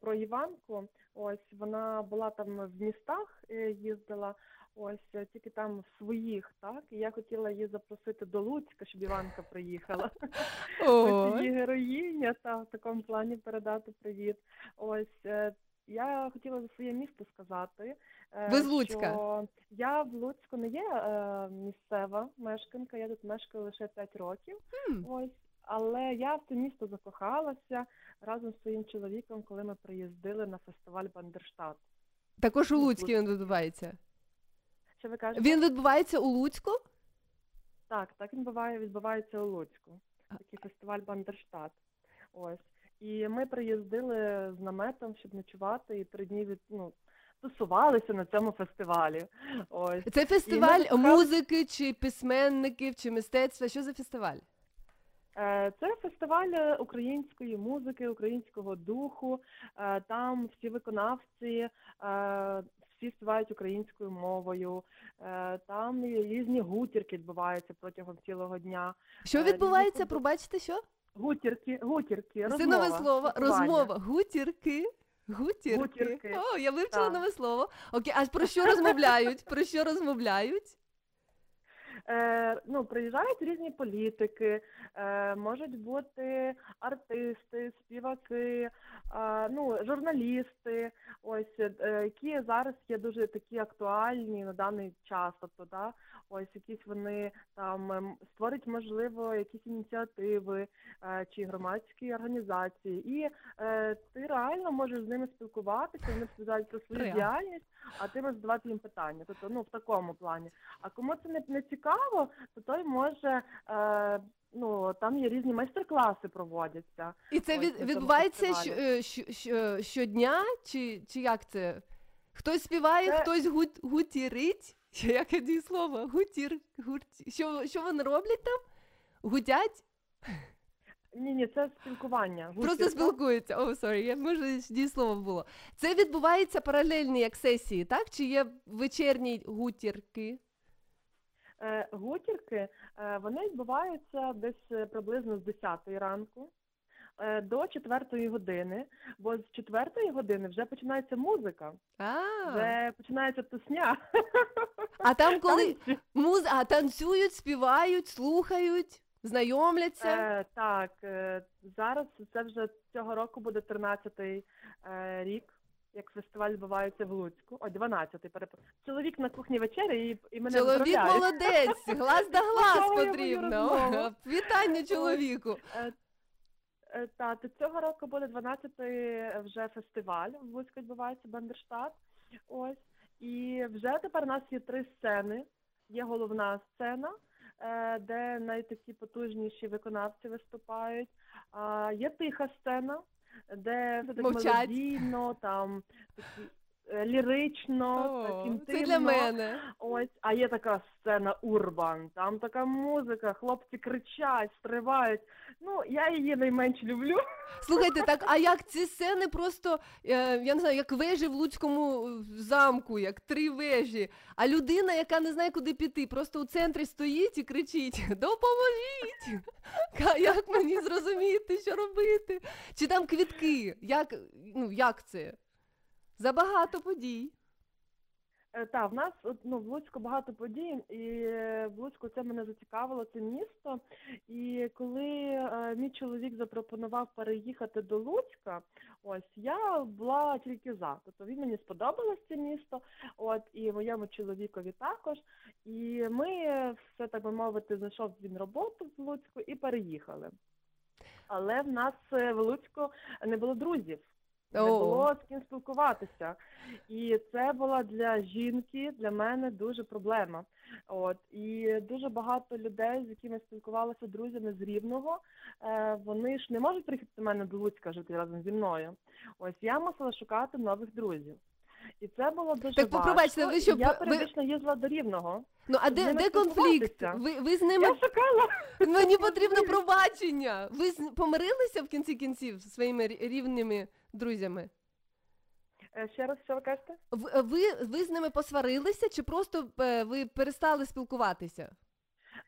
про Іванку. Ось вона була там в містах, їздила, ось е, тільки там своїх, так. І я хотіла її запросити до Луцька, щоб Іванка приїхала. Ось її героїня, та в такому плані передати привіт. Ось е, я хотіла за своє місто сказати. е, Ви з Луцька? Що я в Луцьку не є місцева мешканка, я тут мешкаю лише 5 років. Хм. Ось. Але я в це місто закохалася разом з своїм чоловіком, коли ми приїздили на фестиваль Бандерштат. Також у Луцькі він відбувається. Що ви кажете? Він відбувається у Луцьку? Так, так він буває, відбувається у Луцьку. Такий фестиваль Бандерштат. Ось. І ми приїздили з наметом, щоб ночувати, і три дні від, ну, тусувалися на цьому фестивалі. Ось. Це фестиваль закохали- музики чи письменників, чи мистецтва. Що за фестиваль? Е, Це фестиваль е, української музики, українського духу. Е, Там всі виконавці, всі співають українською мовою. Е, Там різні гутірки відбуваються протягом цілого дня. Що Е, різні відбувається? Пробачте, що? Гутірки, гутірки, Це нове слово. Розмова. Гутірки. Гутірки. Гутірки. О, я вивчила Так. нове слово. Окей, а про що розмовляють? Про що розмовляють? Е, ну, приїжджають різні політики, е, можуть бути артисти, співаки, е, ну, журналісти, ось, які зараз є дуже такі актуальні на даний час. Тобто, да, ось якісь вони там ем, створять, можливо, якісь ініціативи е, чи громадські організації. І е, ти реально можеш з ними спілкуватися, вони розповідають про свою Реально. діяльність, а ти можеш задавати їм питання. Тобто, ну, в такому плані. А кому це не, не цікаво, то той може. Е, Ну, там є різні майстер-класи проводяться. І це від, відбувається щ, щ, щ, щодня, чи, чи як це? Хтось співає, Це- хтось гут, гутірить? Яке діє слово? Гутір, гурті. Що, що вони роблять там? Гутять? Ні, ні, це спілкування. Просто спілкуються. О, sorry, я може дієслово було. Це відбувається паралельні якісь сесії, так? Чи є вечірні гутірки? Е, Гутірки е, вони відбуваються десь е, приблизно з 10 ранку до 4 години, бо з 4 години вже починається музика, А, вже починається тусня. а там коли муз... а, танцюють, співають, слухають, знайомляться. Е, так, е, зараз це вже цього року буде 13-й е, рік. Як фестиваль відбувається в Луцьку, о, 12-й, перепрошую. Чоловік на кухні вечері і, і мене Чоловік молодець, глаз да глаз Слухала я мою потрібно. Вітання чоловіку. Е, е, Та, то цього року буде 12-й вже фестиваль в Луцьку відбувається Бандерштат. Ось. І вже тепер у нас є три сцени. Є головна сцена, е, де найтакі потужніші виконавці виступають. Є тиха сцена, де все так мелодійно, там такі, е, лірично, О, інтимно. це для мене. Ось, а є така сцена урбан, там така музика, хлопці кричать, стривають. Ну, я її найменш люблю. Слухайте, так, а як ці сцени просто, е, я не знаю, як вежі в Луцькому е, замку, як три вежі. А людина, яка не знає, куди піти, просто у центрі стоїть і кричить: Допоможіть! Як мені зрозуміти, що робити? Чи там квітки? Як, ну, як це? Забагато подій. Е, Та, в нас ну, в Луцьку багато подій, і е, в Луцьку це мене зацікавило, це місто. І коли е, мій чоловік запропонував переїхати до Луцька, ось я була тільки за. Тобто він мені сподобалось це місто, от і моєму чоловікові також. І ми все так би мовити, знайшов він роботу в Луцьку і переїхали. Але в нас е, в Луцьку не було друзів. Не було з ким спілкуватися. І це була для жінки, для мене дуже проблема. От і дуже багато людей, з якими спілкувалася друзями з Рівного, е, вони ж не можуть приїхати до мене до Луцька жити разом зі мною. Ось я мусила шукати нових друзів. І це було дуже Так, важко. пробачте, ви що, я ви- їздила до Рівного. Ну а де, де конфлікт? Ви, ви з ними Я шукала. мені потрібно пробачення. Ви з- помирилися в кінці кінців зі своїми рівними друзями? Е, Ще раз, що ви кажете? В- Ви, ви з ними посварилися, чи просто е, ви перестали спілкуватися?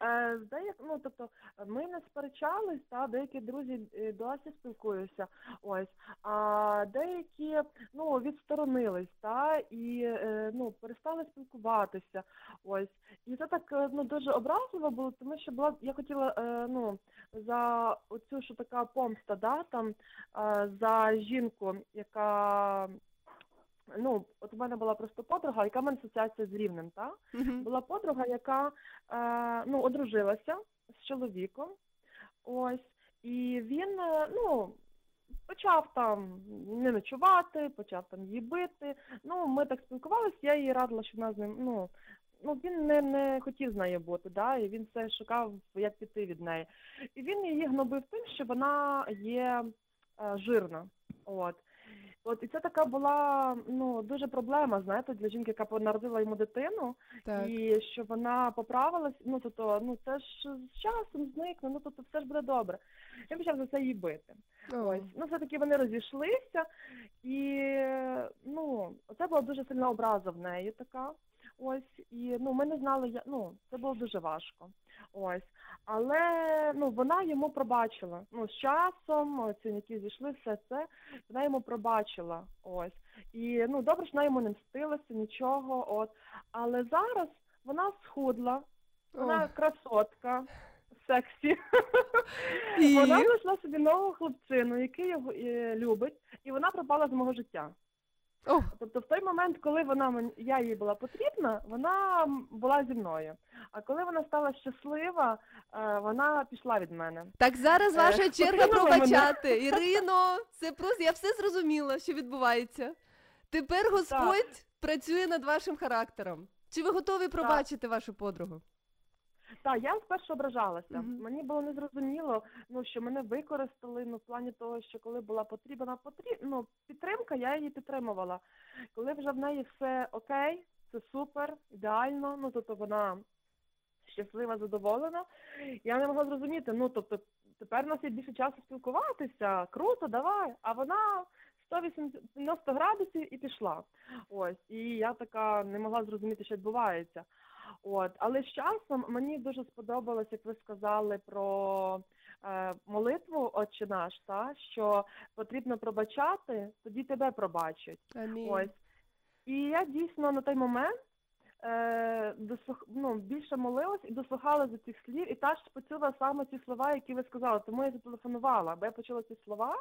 Е, Здає, ну тобто ми не сперечались, та деякі друзі е, досі спілкуються. Ось а деякі ну відсторонились, та і е, ну перестали спілкуватися. Ось і це так ну дуже образливо було, тому що була я хотіла ну за оцю що така помста, да там за жінку, яка. Ну, от у мене була просто подруга, яка в мене асоціація з рівнем, та? була подруга, яка е, ну, одружилася з чоловіком. Ось, і він е, ну, почав там не ночувати, почав там її бити. Ну, ми так спілкувалися, я їй радила, що вона з ним, ну, ну він не, не хотів з нею бути, да, і він все шукав, як піти від неї. І він її гнобив тим, що вона є е, жирна. От. От і це така була ну дуже проблема, знаєте, для жінки, яка народила йому дитину, Так. і що вона поправилась. Ну тобто, ну це ж з часом зникне, ну тобто все ж буде добре. Він почав за це її бити. Ось ну все таки вони розійшлися, і ну це була дуже сильна образа в неї така. Ось і ну ми не знали, я ну це було дуже важко. Ось, але ну вона йому пробачила. Ну з часом цінники зійшли, все це вона йому пробачила. Ось і ну добре, що вона йому не мстилася, нічого. От але зараз вона схудла, вона Ох. красотка. Сексі. І? Вона знайшла собі нового хлопчину, який його е, любить, і вона пропала з мого життя. Ох. Тобто в той момент, коли вона мен- я їй була потрібна, вона була зі мною. А коли вона стала щаслива, е, вона пішла від мене. Так зараз Е, ваша черга покинула мене. пробачати. Ірино, це просто я все зрозуміла, що відбувається. Тепер Господь працює над вашим характером. Чи ви готові пробачити вашу подругу? Так, я спершу ображалася. Мгм. Мені було незрозуміло, ну що мене використали ну в плані того, що коли була потрібна потріб... ну, підтримка, я її підтримувала. Коли вже в неї все окей, це супер, ідеально, ну тобто вона щаслива, задоволена. Я не могла зрозуміти, ну тобто тепер у нас є більше часу спілкуватися, круто, давай. А вона 180 градусів і пішла. Ось, і я така не могла зрозуміти, що відбувається. От, але з часом мені дуже сподобалось, як ви сказали про е, молитву Отче наш, та що потрібно пробачати, тоді тебе пробачать. Амінь. Ось. І я дійсно на той момент е, дослух... ну, більше молилась і дослухала за цих слів, і теж почула саме ці слова, які ви сказали. Тому я зателефонувала, бо я почула ці слова.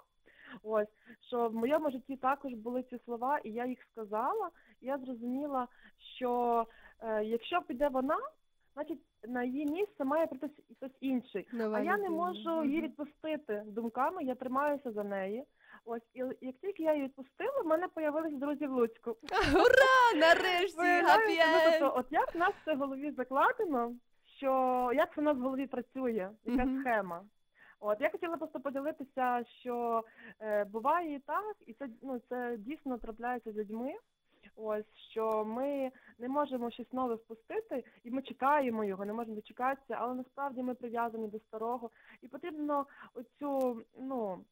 Ось що в моєму житті також були ці слова, і я їх сказала. І я зрозуміла, що е, якщо піде вона, значить на її місце має прийти хтось інший. Нова а я не можу її відпустити думками, я тримаюся за неї. Ось, і як тільки я її відпустила, в мене появились друзі в Луцьку. Ура! Нарешті! Ну, тобто, от як в нас це в голові закладено, що як в нас в голові працює, яка схема. От я хотіла просто поділитися, що е, буває і так, і це ну це дійсно трапляється з людьми. Ось що ми не можемо щось нове впустити, і ми чекаємо його, не можемо дочекатися, але насправді ми прив'язані до старого, і потрібно оцю ну.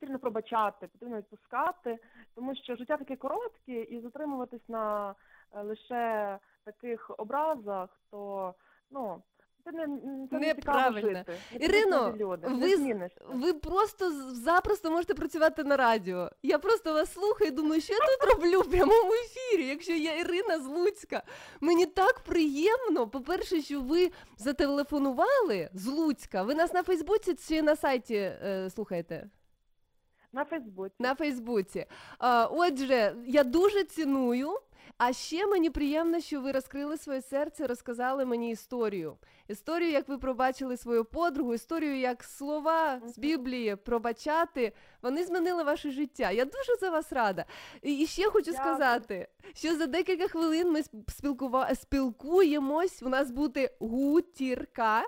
Потрібно пробачати, потрібно відпускати, тому що життя таке коротке, і затримуватись на е, лише таких образах, то ну це не, це не Неправильно. жити. Ірино, люди, ви, ви просто запросто можете працювати на радіо. Я просто вас слухаю і думаю, що я тут роблю в прямому ефірі, якщо я Ірина з Луцька. Мені так приємно. По-перше, що ви зателефонували з Луцька. Ви нас на Фейсбуці чи на сайті е, слухаєте? На Фейсбуці. На Фейсбуці. Отже, я дуже ціную. А ще мені приємно, що ви розкрили своє серце, розказали мені історію. Історію, як ви пробачили свою подругу, історію, як слова з Біблії пробачати, вони змінили ваше життя. Я дуже за вас рада. І ще хочу Дякую. сказати, що за декілька хвилин ми спілкува... спілкуємось. У нас буде гутірка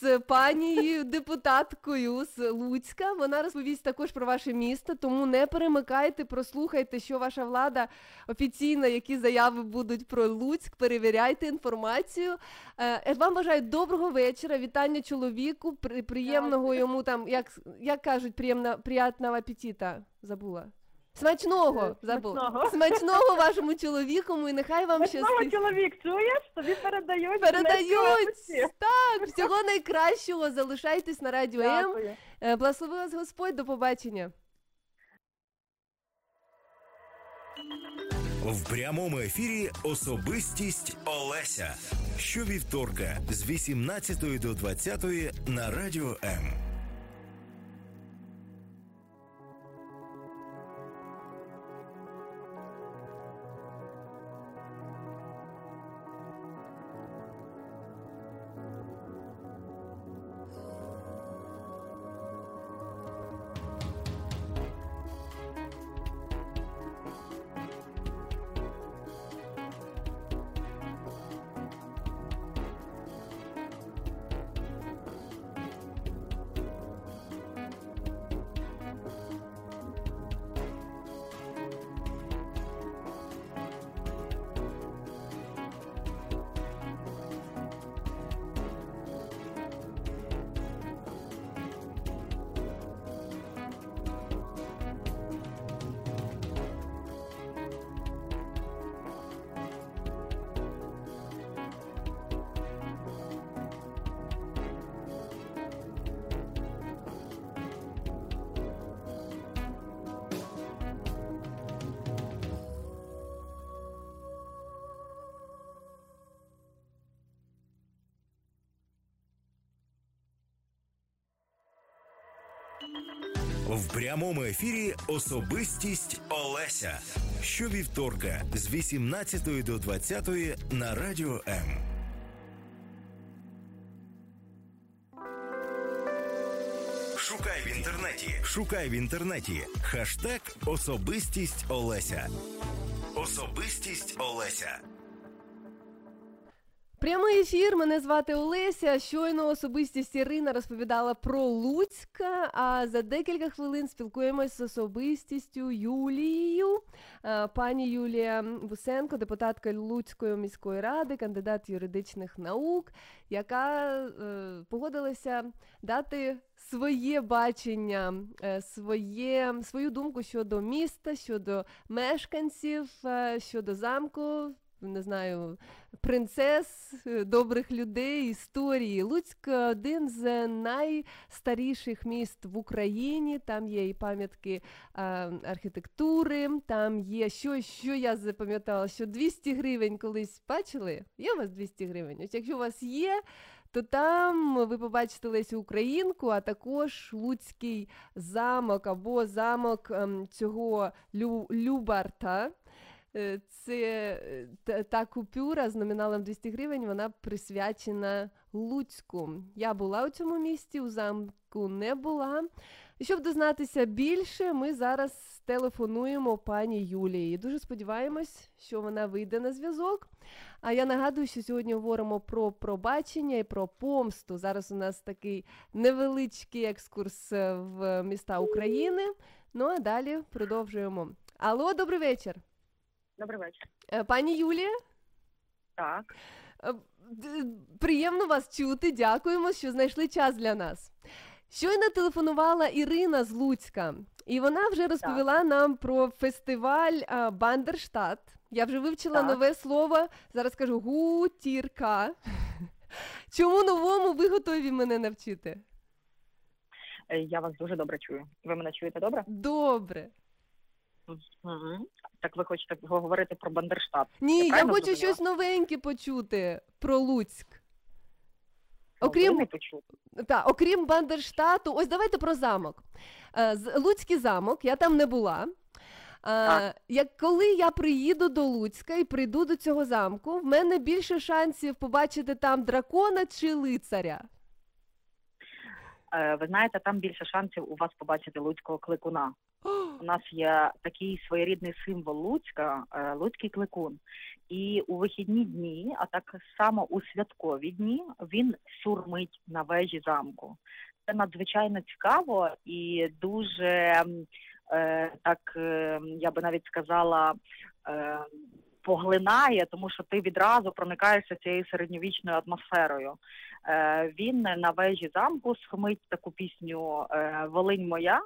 з панією депутаткою з Луцька. Вона розповість також про ваше місто, тому не перемикайте, прослухайте, що ваша влада офіційно, які заяви будуть про Луцьк. Перевіряйте інформацію. Е, Вам бажаю доброго вечора, вітання чоловіку, при- приємного йому там, як, як кажуть, приємна, приятного апетита. Забула. Смачного Е, забула. смачного. Смачного вашому чоловіку, і нехай вам щастить. чоловік, чуєш? Тобі передають. Передають так, всього найкращого. Залишайтесь на радіо М. Дякую. Е, Благослови вас Господь, до побачення. В прямому ефірі особистість Олеся. Щовівторка з 18 до 20 на радіо М. В прямому ефірі особистість Олеся. Щовівторка з 18 до 20 на радіо М. Шукай в інтернеті. Шукай в інтернеті. Хаштег Особистість Олеся. Особистість Олеся. Прямий ефір. Мене звати Олеся. Щойно особистість Ірина розповідала про Луцька. А за декілька хвилин спілкуємось з особистістю Юлією. Е, Пані Юлія Бусенко, депутатка Луцької міської ради, кандидат юридичних наук, яка е, погодилася дати своє бачення, е, своє, свою думку щодо міста, щодо мешканців, щодо замку. Не знаю, принцес, е, добрих людей, історії. Луцьк один з найстаріших міст в Україні. Там є і пам'ятки архітектури, там є що, що я запам'ятала, що 200 гривень колись бачили? Є у вас 200 гривень? Ось якщо у вас є, то там ви побачите Лесю Українку, а також Луцький замок або замок ем, цього Лю, Любарта. Е, Це е, та, купюра з номіналом 200 гривень, вона присвячена Луцьку. Я була у цьому місті, у замку не була. Щоб дізнатися більше, ми зараз телефонуємо пані Юлії. Дуже сподіваємось, що вона вийде на зв'язок. А я нагадую, що сьогодні говоримо про пробачення і про помсту. Зараз у нас такий невеличкий екскурс в міста України. Ну а далі продовжуємо. Алло, добрий вечір. Добрий вечір. Е, Пані Юлія, Так. е, приємно вас чути. Дякуємо, що знайшли час для нас. Щойно телефонувала Ірина з Луцька, і вона вже розповіла нам про фестиваль Бандерштат. Я вже вивчила Так. нове слово. Зараз кажу гутірка. Чому новому ви готові мене навчити? Е, Я вас дуже добре чую. Ви мене чуєте добре? Добре. Угу. Так ви хочете говорити про Бандерштат? Ні, я правильно хочу зрозуміла? щось новеньке почути про Луцьк. Окрім, та, окрім Бандерштату, ось давайте про замок. Е, Луцький замок, я там не була. Е, як коли я приїду до Луцька і прийду до цього замку, в мене більше шансів побачити там дракона чи лицаря. Е, Ви знаєте, там більше шансів у вас побачити луцького кликуна. У нас є такий своєрідний символ Луцька, е, Луцький кликун. І у вихідні дні, а так само у святкові дні, він сурмить на вежі замку. Це надзвичайно цікаво і дуже е, так, е, я би навіть сказала, е, поглинає, тому що ти відразу проникаєшся цією середньовічною атмосферою. Е, він на вежі замку схомить таку пісню е, Волинь моя,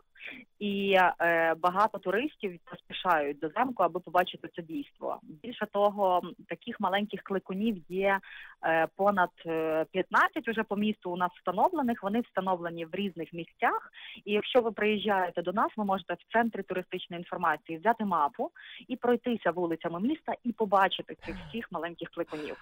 і е, багато туристів поспішають до замку, аби побачити це дійство. Більше того, таких маленьких кликунів є е, понад е, 15 уже по місту у нас встановлених. Вони встановлені в різних місцях. І якщо ви приїжджаєте до нас, ви можете в центрі туристичної інформації взяти мапу і пройтися вулицями міста і побачити цих всіх маленьких кликунів.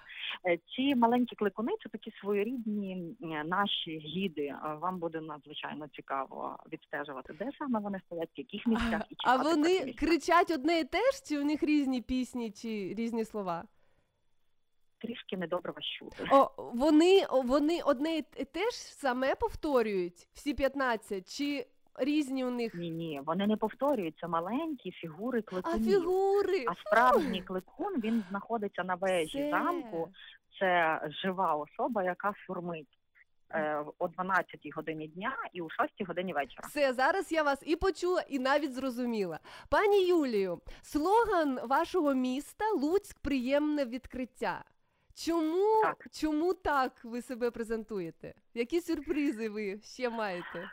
Е, Ці маленькі кликуни це такі своєрідні м, наші гіди. Вам буде надзвичайно цікаво відстежувати, де саме вони стоять, в яких місцях і А вони місця. кричать одне і те ж, чи у них різні пісні чи різні слова? трішки недобре вас чути. О, вони, вони одне і те ж саме повторюють, всі 15, чи різні у них? Ні, ні, вони не повторюються маленькі фігури А фігури! А справжній кликун він знаходиться на вежі Це. замку. Це жива особа, яка сурмить е, о 12 годині дня і о 6 годині вечора. Все, зараз я вас і почула, і навіть зрозуміла. Пані Юлію, слоган вашого міста Луцьк приємне відкриття. Чому Так. чому так ви себе презентуєте? Які сюрпризи ви ще маєте?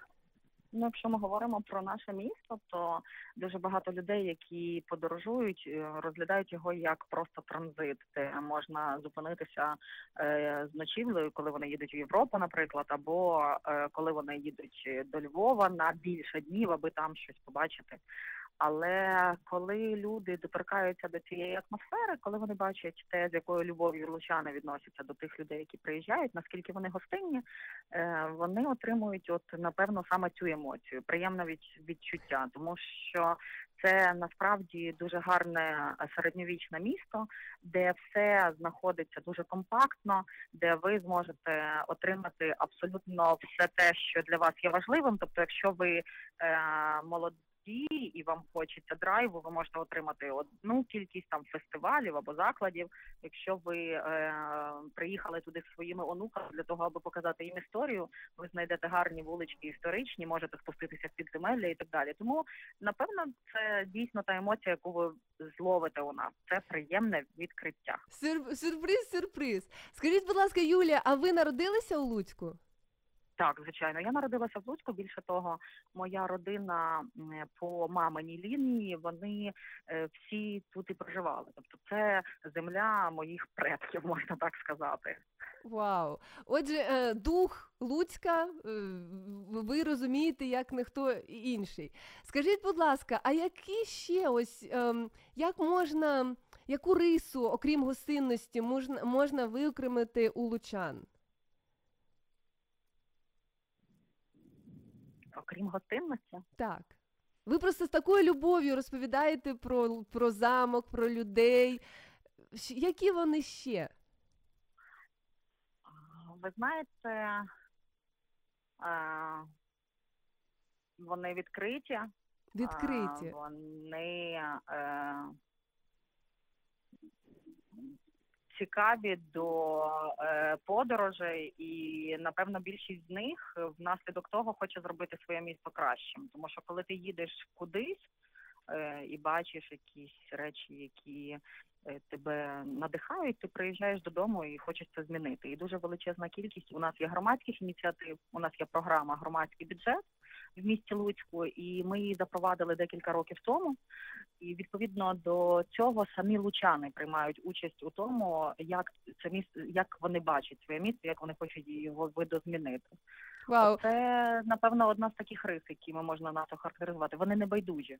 Ну, якщо ми говоримо про наше місто, то дуже багато людей, які подорожують, е, розглядають його як просто транзит, де можна зупинитися е, з ночівлею, коли вони їдуть в Європу, наприклад, або е, коли вони їдуть до Львова на більше днів, аби там щось побачити. Але коли люди доторкаються до цієї атмосфери, коли вони бачать те, з якою любов'ю лучани відносяться до тих людей, які приїжджають, наскільки вони гостинні, е, вони отримують от напевно саме цю емоцію, приємне відчуття, тому що це насправді дуже гарне середньовічне місто, де все знаходиться дуже компактно, де ви зможете отримати абсолютно все те, що для вас є важливим. Тобто, якщо ви е, молоді і вам хочеться драйву, ви можете отримати одну кількість там фестивалів або закладів. Якщо ви е, приїхали туди своїми онуками для того, аби показати їм історію, ви знайдете гарні вулички історичні, можете спуститися в підземелля і так далі. Тому напевно це дійсно та емоція, яку ви зловите у нас. Це приємне відкриття. Сюр- Сюрприз, сюрприз. Скажіть, будь ласка, Юлія, а ви народилися у Луцьку? Так, звичайно, я народилася в Луцьку. Більше того, моя родина по маминій лінії, вони е, всі тут і проживали. Тобто, це земля моїх предків, можна так сказати. Вау. Отже, е, дух Луцька, е, ви розумієте, як ніхто інший. Скажіть, будь ласка, а які ще ось ем, як можна, яку рису, окрім гостинності, можна, можна виокремити у лучан? Окрім гостинності, Так. Ви просто з такою любов'ю розповідаєте про, про замок, про людей. Які вони ще? ви знаєте, е, вони відкриті. Відкриті. Вони е, цікаві до е, подорожей, і напевно більшість з них внаслідок того хоче зробити своє місто кращим. Тому що коли ти їдеш кудись е, і бачиш якісь речі, які е, тебе надихають, ти приїжджаєш додому і хочеш це змінити. І дуже величезна кількість. У нас є громадських ініціатив, у нас є програма громадський бюджет в місті Луцьку, і ми її запровадили декілька років тому. І відповідно до цього самі лучани приймають участь у тому, як це місце, як вони бачать своє місце, як вони хочуть його видозмінити. Вау. Це напевно одна з таких рис, якими можна нас охарактеризувати. Вони не байдужі.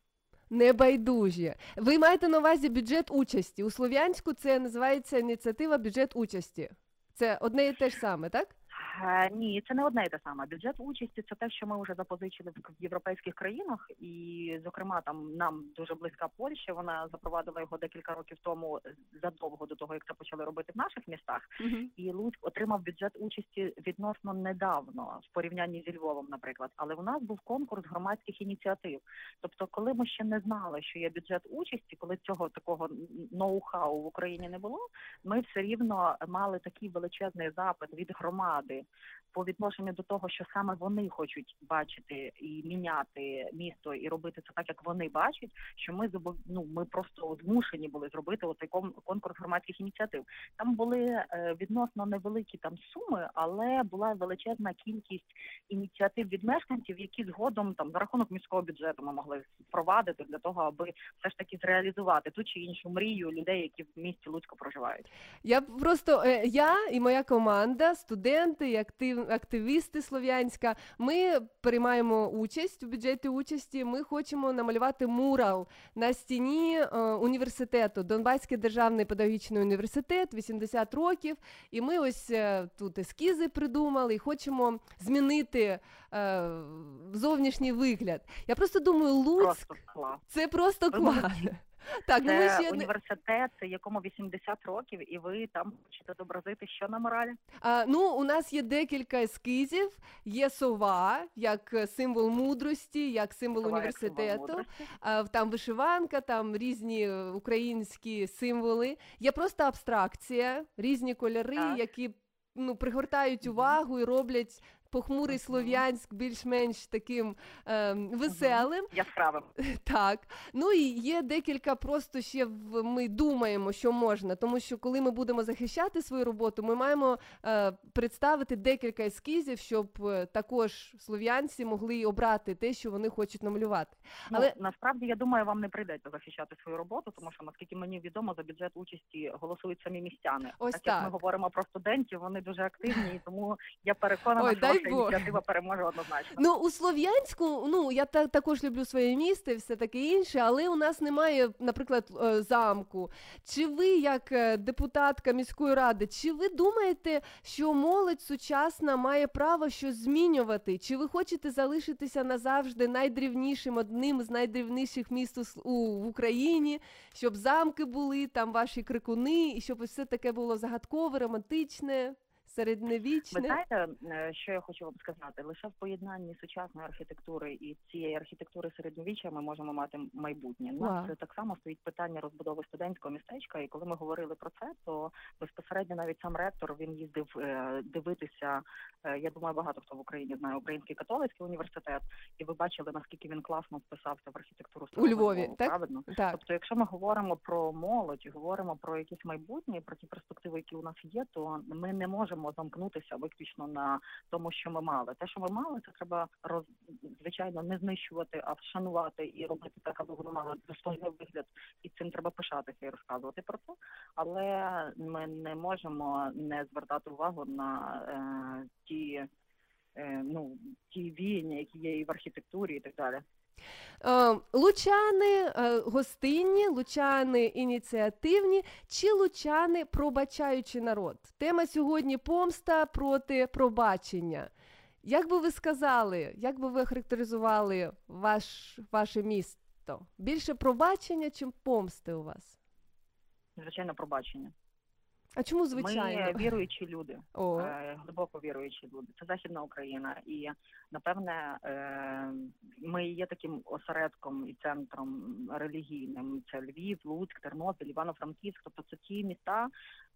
Небайдужі. Ви маєте на увазі бюджет участі. У Слов'янську це називається ініціатива бюджет участі. Це одне і те ж саме, так? Е, Ні, це не одне і те саме. Бюджет участі це те, що ми вже запозичили в європейських країнах, і зокрема там нам дуже близька Польща. Вона запровадила його декілька років тому, задовго до того, як це почали робити в наших містах. І Луцьк отримав бюджет участі відносно недавно в порівнянні зі Львовом, наприклад. Але у нас був конкурс громадських ініціатив. Тобто, коли ми ще не знали, що є бюджет участі, коли цього такого ноу-хау в Україні не було, ми все рівно мали такий величезний запит від громади по відношенню до того, що саме вони хочуть бачити і міняти місто і робити це так, як вони бачать, що ми ну, ми просто змушені були зробити кон- конкурс громадських ініціатив. Там були е, відносно невеликі там суми, але була величезна кількість ініціатив від мешканців, які згодом там за рахунок міського бюджету ми могли впровадити для того, аби все ж таки зреалізувати ту чи іншу мрію людей, які в місті Луцько проживають. Я просто е, я і моя команда, студенти, і актив, активісти Слов'янська. Ми приймаємо участь у бюджеті участі. Ми хочемо намалювати мурал на стіні е, університету, Донбаський державний педагогічний університет, 80 років. І ми ось е, тут ескізи придумали і хочемо змінити е, зовнішній вигляд. Я просто думаю, Луцьк Просто це просто клас. Так, ну ми ще університет, якому 80 років, і ви там хочете зобразити що на моралі? А, ну, у нас є декілька ескізів. Є сова як е, символ мудрості, як символ Сова як символ університету. А, там вишиванка, там різні е, українські символи. Є просто абстракція, різні кольори, Так. які ну, пригортають увагу і роблять. Похмурий Слов'янськ більш-менш таким ем, веселим. Яскравим. Так. Ну і є декілька просто ще в ми думаємо, що можна, тому що коли ми будемо захищати свою роботу, ми маємо е, представити декілька ескізів, щоб е, також слов'янці могли обрати те, що вони хочуть намалювати. Але Ну, насправді я думаю, вам не прийдеться захищати свою роботу, тому що наскільки мені відомо, за бюджет участі голосують самі містяни. Ось так, як ми говоримо про студентів, вони дуже активні, і тому я переконана, Ой, що дай ініціатива переможе однозначно. Ну, у Слов'янську, ну я та, також люблю своє місто і все таке інше, але у нас немає, наприклад, е, замку. Чи ви, як е, депутатка міської ради, чи ви думаєте, що молодь сучасна має право щось змінювати? Чи ви хочете залишитися назавжди найдрівнішим, одним з найдрівніших міст у, у в Україні, щоб замки були, там ваші крикуни, і щоб все таке було загадкове, романтичне, середньовічне? Ви знаєте, е, що я хочу вам сказати? Лише в поєднанні сучасної архітектури і цієї архітектури середньовіччя ми можемо мати майбутнє. У нас так само стоїть питання розбудови студентського містечка. І коли ми говорили про це, то безпосередньо навіть сам ректор він їздив е, дивитися. е, Я думаю, багато хто в Україні знає Український католицький університет, і ви бачили наскільки він класно вписався в архітектуру У Львові, Львову, так? правильно? Так. Тобто, якщо ми говоримо про молодь, говоримо про якісь майбутнє, про ті перспективи, які у нас є, то ми не можемо замкнутися виключно на тому, що ми мали. Те, що ми мали, це треба роз звичайно не знищувати, а вшанувати і робити так, аби воно мало достойний вигляд, і цим треба пишатися і розказувати про це. Але ми не можемо не звертати увагу на е, ті. е, Ну, ті віяння, які є і в архітектурі, і так далі. Е, Лучани е, гостинні, лучани ініціативні чи лучани пробачаючи народ? Тема сьогодні помста проти пробачення. Як би ви сказали, як би ви характеризували ваш, ваше місто? Більше пробачення чи помсти у вас? Звичайно, пробачення. А чому звичайно? Ми віруючі люди, О. е, глибоко віруючі люди. Це Західна Україна. І напевне е, ми є таким осередком і центром релігійним. Це Львів, Луцьк, Тернопіль, Івано-Франківськ. Тобто це ті міста,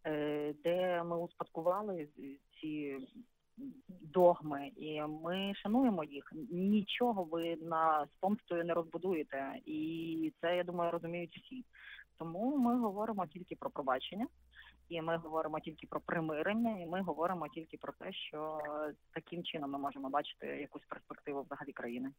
е, де ми успадкували ці догми, і ми шануємо їх. Нічого ви на з не розбудуєте, і це я думаю розуміють всі. Тому ми говоримо тільки про пробачення. І ми говоримо тільки про примирення, і ми говоримо тільки про те, що таким чином ми можемо бачити якусь перспективу взагалі країни.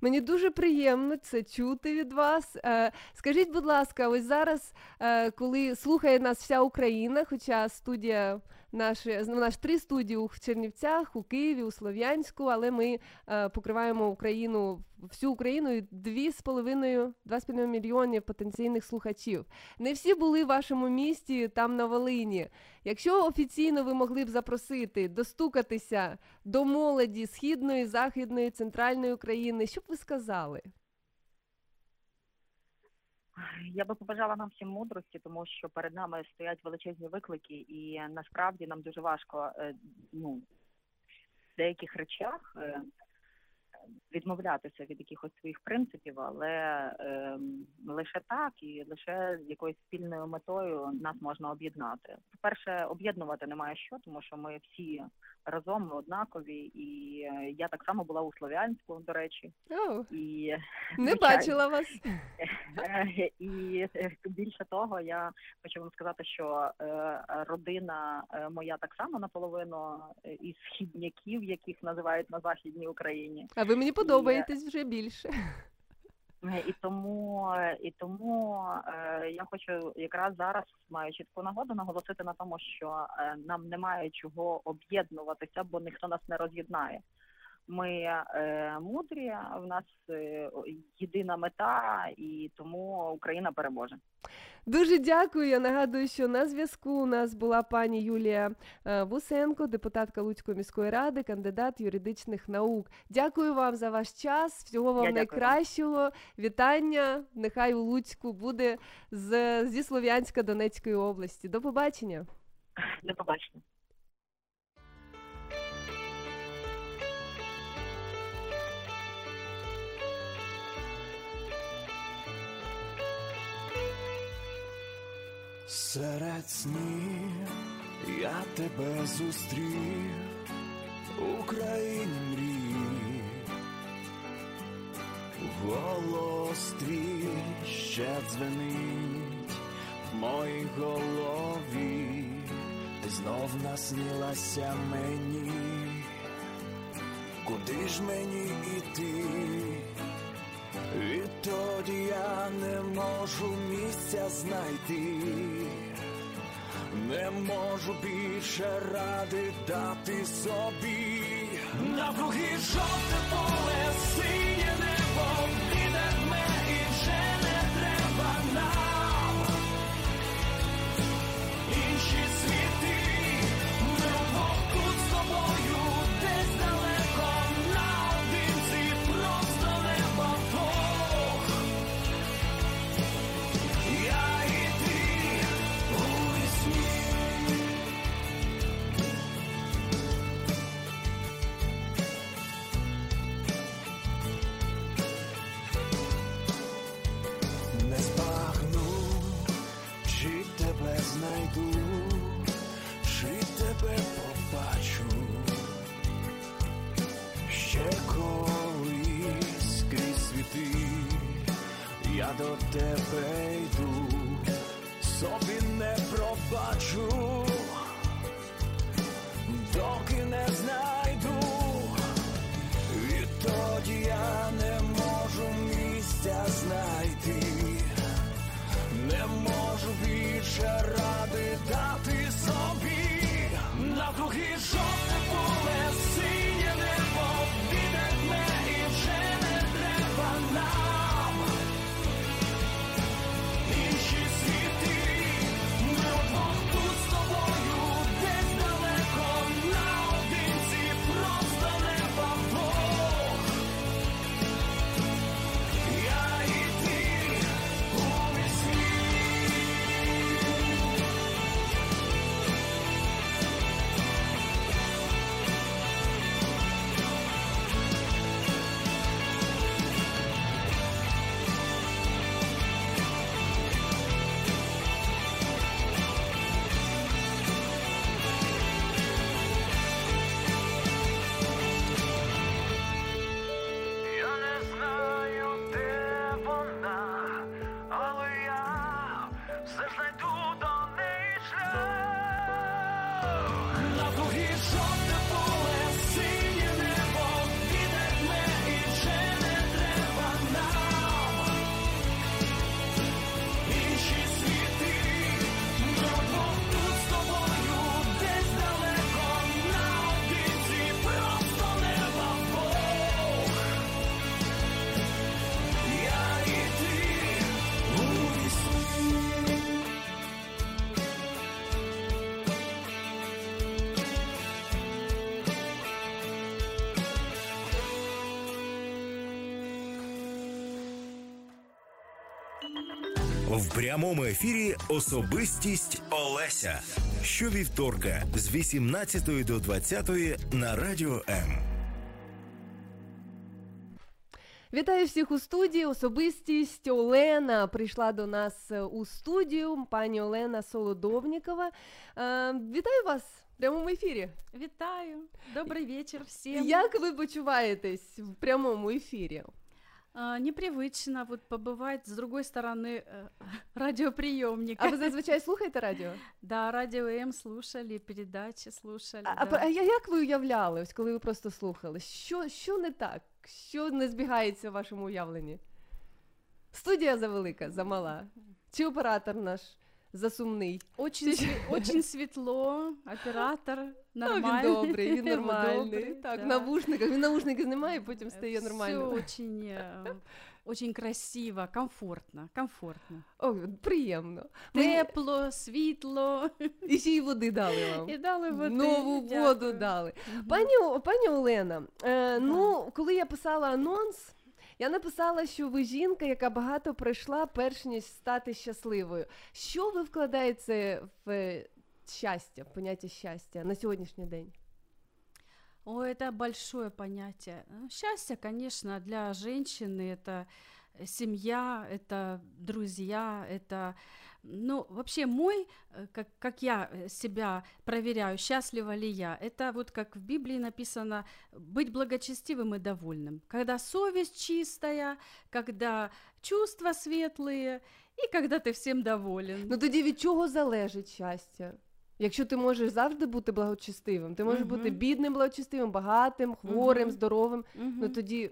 Мені дуже приємно це чути від вас. Е, Скажіть, будь ласка, ось зараз, е, коли слухає нас вся Україна, хоча студія наші, ну, наш три студії у Чернівцях, у Києві, у Слов'янську, але ми е, покриваємо Україну, всю Україну і дві з половиною, два з половиною мільйонів потенційних слухачів. Не всі були в вашому місті там на Волині. Якщо офіційно ви могли б запросити, достукатися до молоді східної, західної, центральної України, що б ви сказали? Я би побажала нам всім мудрості, тому що перед нами стоять величезні виклики, і насправді нам дуже важко е, ну, в деяких речах е, відмовлятися від якихось своїх принципів, але е, лише так і лише з якоюсь спільною метою нас можна об'єднати. По-перше, об'єднувати немає що, тому що ми всі разом ми однакові, і е, я так само була у Слов'янську, до речі, О, і не бачила вас. І е, більше того, я хочу вам сказати, що е, родина моя так само наполовину із східняків, яких називають на західній Україні. А ви мені подобаєтесь вже більше. І тому, і тому е, я хочу якраз зараз маю чітку нагоду наголосити на тому, що е, нам немає чого об'єднуватися, бо ніхто нас не роз'єднає. Ми е, мудрі, в нас е, єдина мета, і тому Україна переможе. Дуже дякую. Я нагадую, що на зв'язку у нас була пані Юлія е, Вусенко, депутатка Луцької міської ради, кандидат юридичних наук. Дякую вам за ваш час. Всього вам Я дякую найкращого. Вітання. Нехай у Луцьку буде з, зі Слов'янська Донецької області. До побачення. До побачення. Серед снів я тебе зустрів у країні мрій. Голос твій ще дзвенить в моїй голові, знов наснилася мені, куди ж мені іти? Відтоді я не можу місця знайти, не можу більше ради дати собі. Навкруги жовте поле, синє тебе йду, собі не пробачу, доки не знайду. Відтоді я не можу місця знайти, не можу більше ради дати собі. Навкруги жовте В прямому ефірі Особистість Олеся. Щовівторка з 18 до 20 на радіо М. Вітаю всіх у студії. Особистість Олена прийшла до нас е, у студію. Пані Олена Солодовнікова. Е, вітаю вас в прямому ефірі. Вітаю, добрий вечір всім. Як ви почуваєтесь в прямому ефірі? А, непривычно вот побывать с другой стороны э, радиоприемника. А ви зазвичай слухаєте радіо? Да, радио М слушали, передачи слушали. А, да. а я- як ви уявляли, ось коли ви просто слухали? Що, що не так? Що не збігається в вашому уявленні? Студія завелика, замала? Чи оператор наш засумний? Очень, све- очень светло, оператор Ну, нормальний. він добрий, він Добрий, нормальний. Так, да. в навушниках. Він наушники знімає, потім стає Все нормально. очень, э, очень красиво, комфортно, комфортно. О, приємно. Тепло, світло. І ще й води дали вам. І дали води. Нову дякую. воду дали. Пані, пані Олена, е, ну, коли я писала анонс, я написала, що ви жінка, яка багато пройшла, перш ніж стати щасливою. Що ви вкладаєте в е, щастя, в поняття щастя на сьогоднішній день? О, это большое понятие. Ну, Счастье, конечно, для женщины это э, семья, это друзья, это, ну, вообще мой, э, как, как я э, себя проверяю, счастлива ли я, это вот как в Библии написано, быть благочестивым и довольным. Когда совесть чистая, когда чувства светлые, и когда ты всем доволен. Ну тоді від чого залежить щастя? Якщо ти можеш завжди бути благочестивим, ти можеш Мгм. бути бідним благочестивим, багатим, хворим, Мгм. здоровим. Ну тоді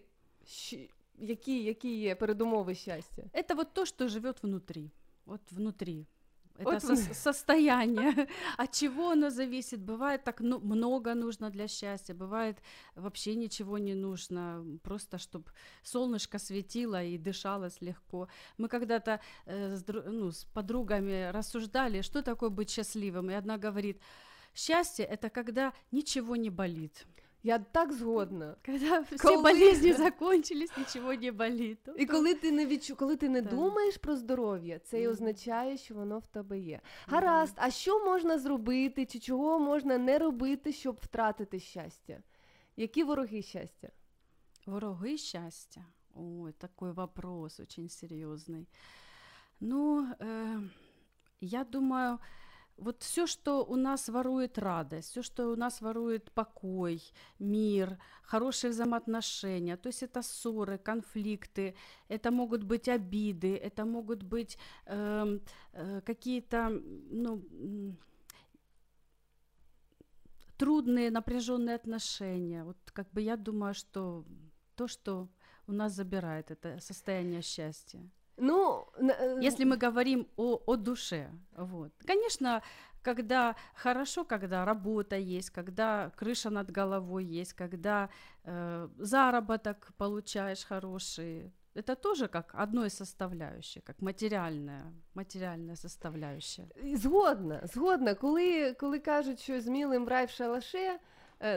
які, які є передумови щастя? Это вот то, что живет внутри. Вот внутри. Это Вот вн- состояние. От чего оно зависит? Бывает так ну, много нужно для счастья, бывает вообще ничего не нужно, просто чтобы солнышко светило и дышалось легко. Мы когда-то э, с, ну, с подругами рассуждали, что такое быть счастливым. И одна говорит, счастье это когда ничего не болит. Я так згодна. Когда все Коли- болезни закончились, ничего не болит. І коли ти не відчу, коли ти не Так. думаєш про здоров'я, це і означає, що воно в тебе є. Гаразд, а що можна зробити, чи чого можна не робити, щоб втратити щастя? Які вороги щастя? Вороги счастья? Ой, такой вопрос очень серьезный. Ну, э, я думаю, вот все, что у нас ворует радость, все, что у нас ворует покой, мир, хорошие взаимоотношения, то есть это ссоры, конфликты, это могут быть обиды, это могут быть эм, э, какие-то, ну, трудные, напряженные отношения. Вот как бы я думаю, что то, что у нас забирает это состояние счастья. Ну, н- е, Если мы говорим о, о душе, вот. Конечно, когда хорошо, когда работа есть, когда крыша над головой есть, когда э, заработок получаешь хороший, это тоже как одно из составляющих, как материальная, материальная составляющая. Згодна, згодна. Коли, коли кажуть, що змілим в рай в шалаше, е,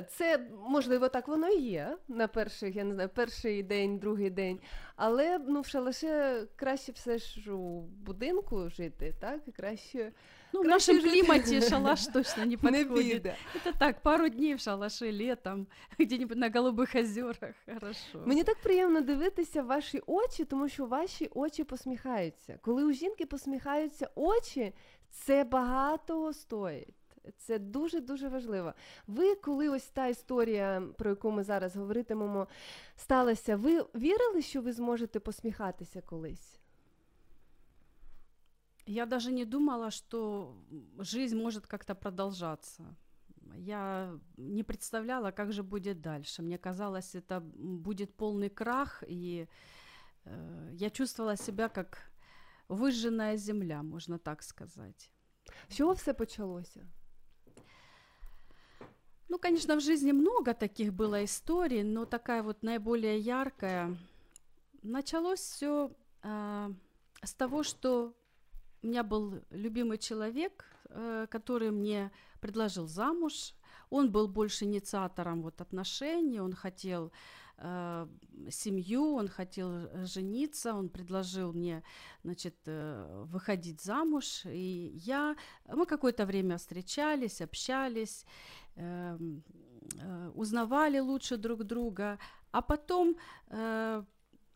це можливо так воно і є на перших, я не знаю, перший день, другий день. Але ну, в шалаше краще все ж у будинку жити, так? І краще. Ну, в нашем жити- климате шалаш точно не Не подходит. Это так, пару дней в шалаше летом, где-нибудь на голубых озерах, хорошо. Мені так приємно дивитися ваші очі, тому що ваші очі посміхаються. Коли у жінки посміхаються очі, це багато стоїть. Це дуже дуже важливо. Ви, коли ось та історія, про яку ми зараз говоритимемо, сталася, ви вірили, що ви зможете посміхатися колись? Я даже не думала, что жизнь может как-то продолжаться. Я не представляла, как же будет дальше. Мне казалось, это будет полный крах, и э, я чувствовала себя как выжженная земля, можно так сказать. З чого все почалося? Ну, конечно, в жизни много таких было историй, но такая вот наиболее яркая. Началось все с того, что у меня был любимый человек, э, который мне предложил замуж. Он был больше инициатором вот отношений, он хотел э, семью, он хотел э, жениться, он предложил мне, значит, э, выходить замуж, и я, мы какое-то время встречались, общались, э, э, узнавали лучше друг друга, а потом э,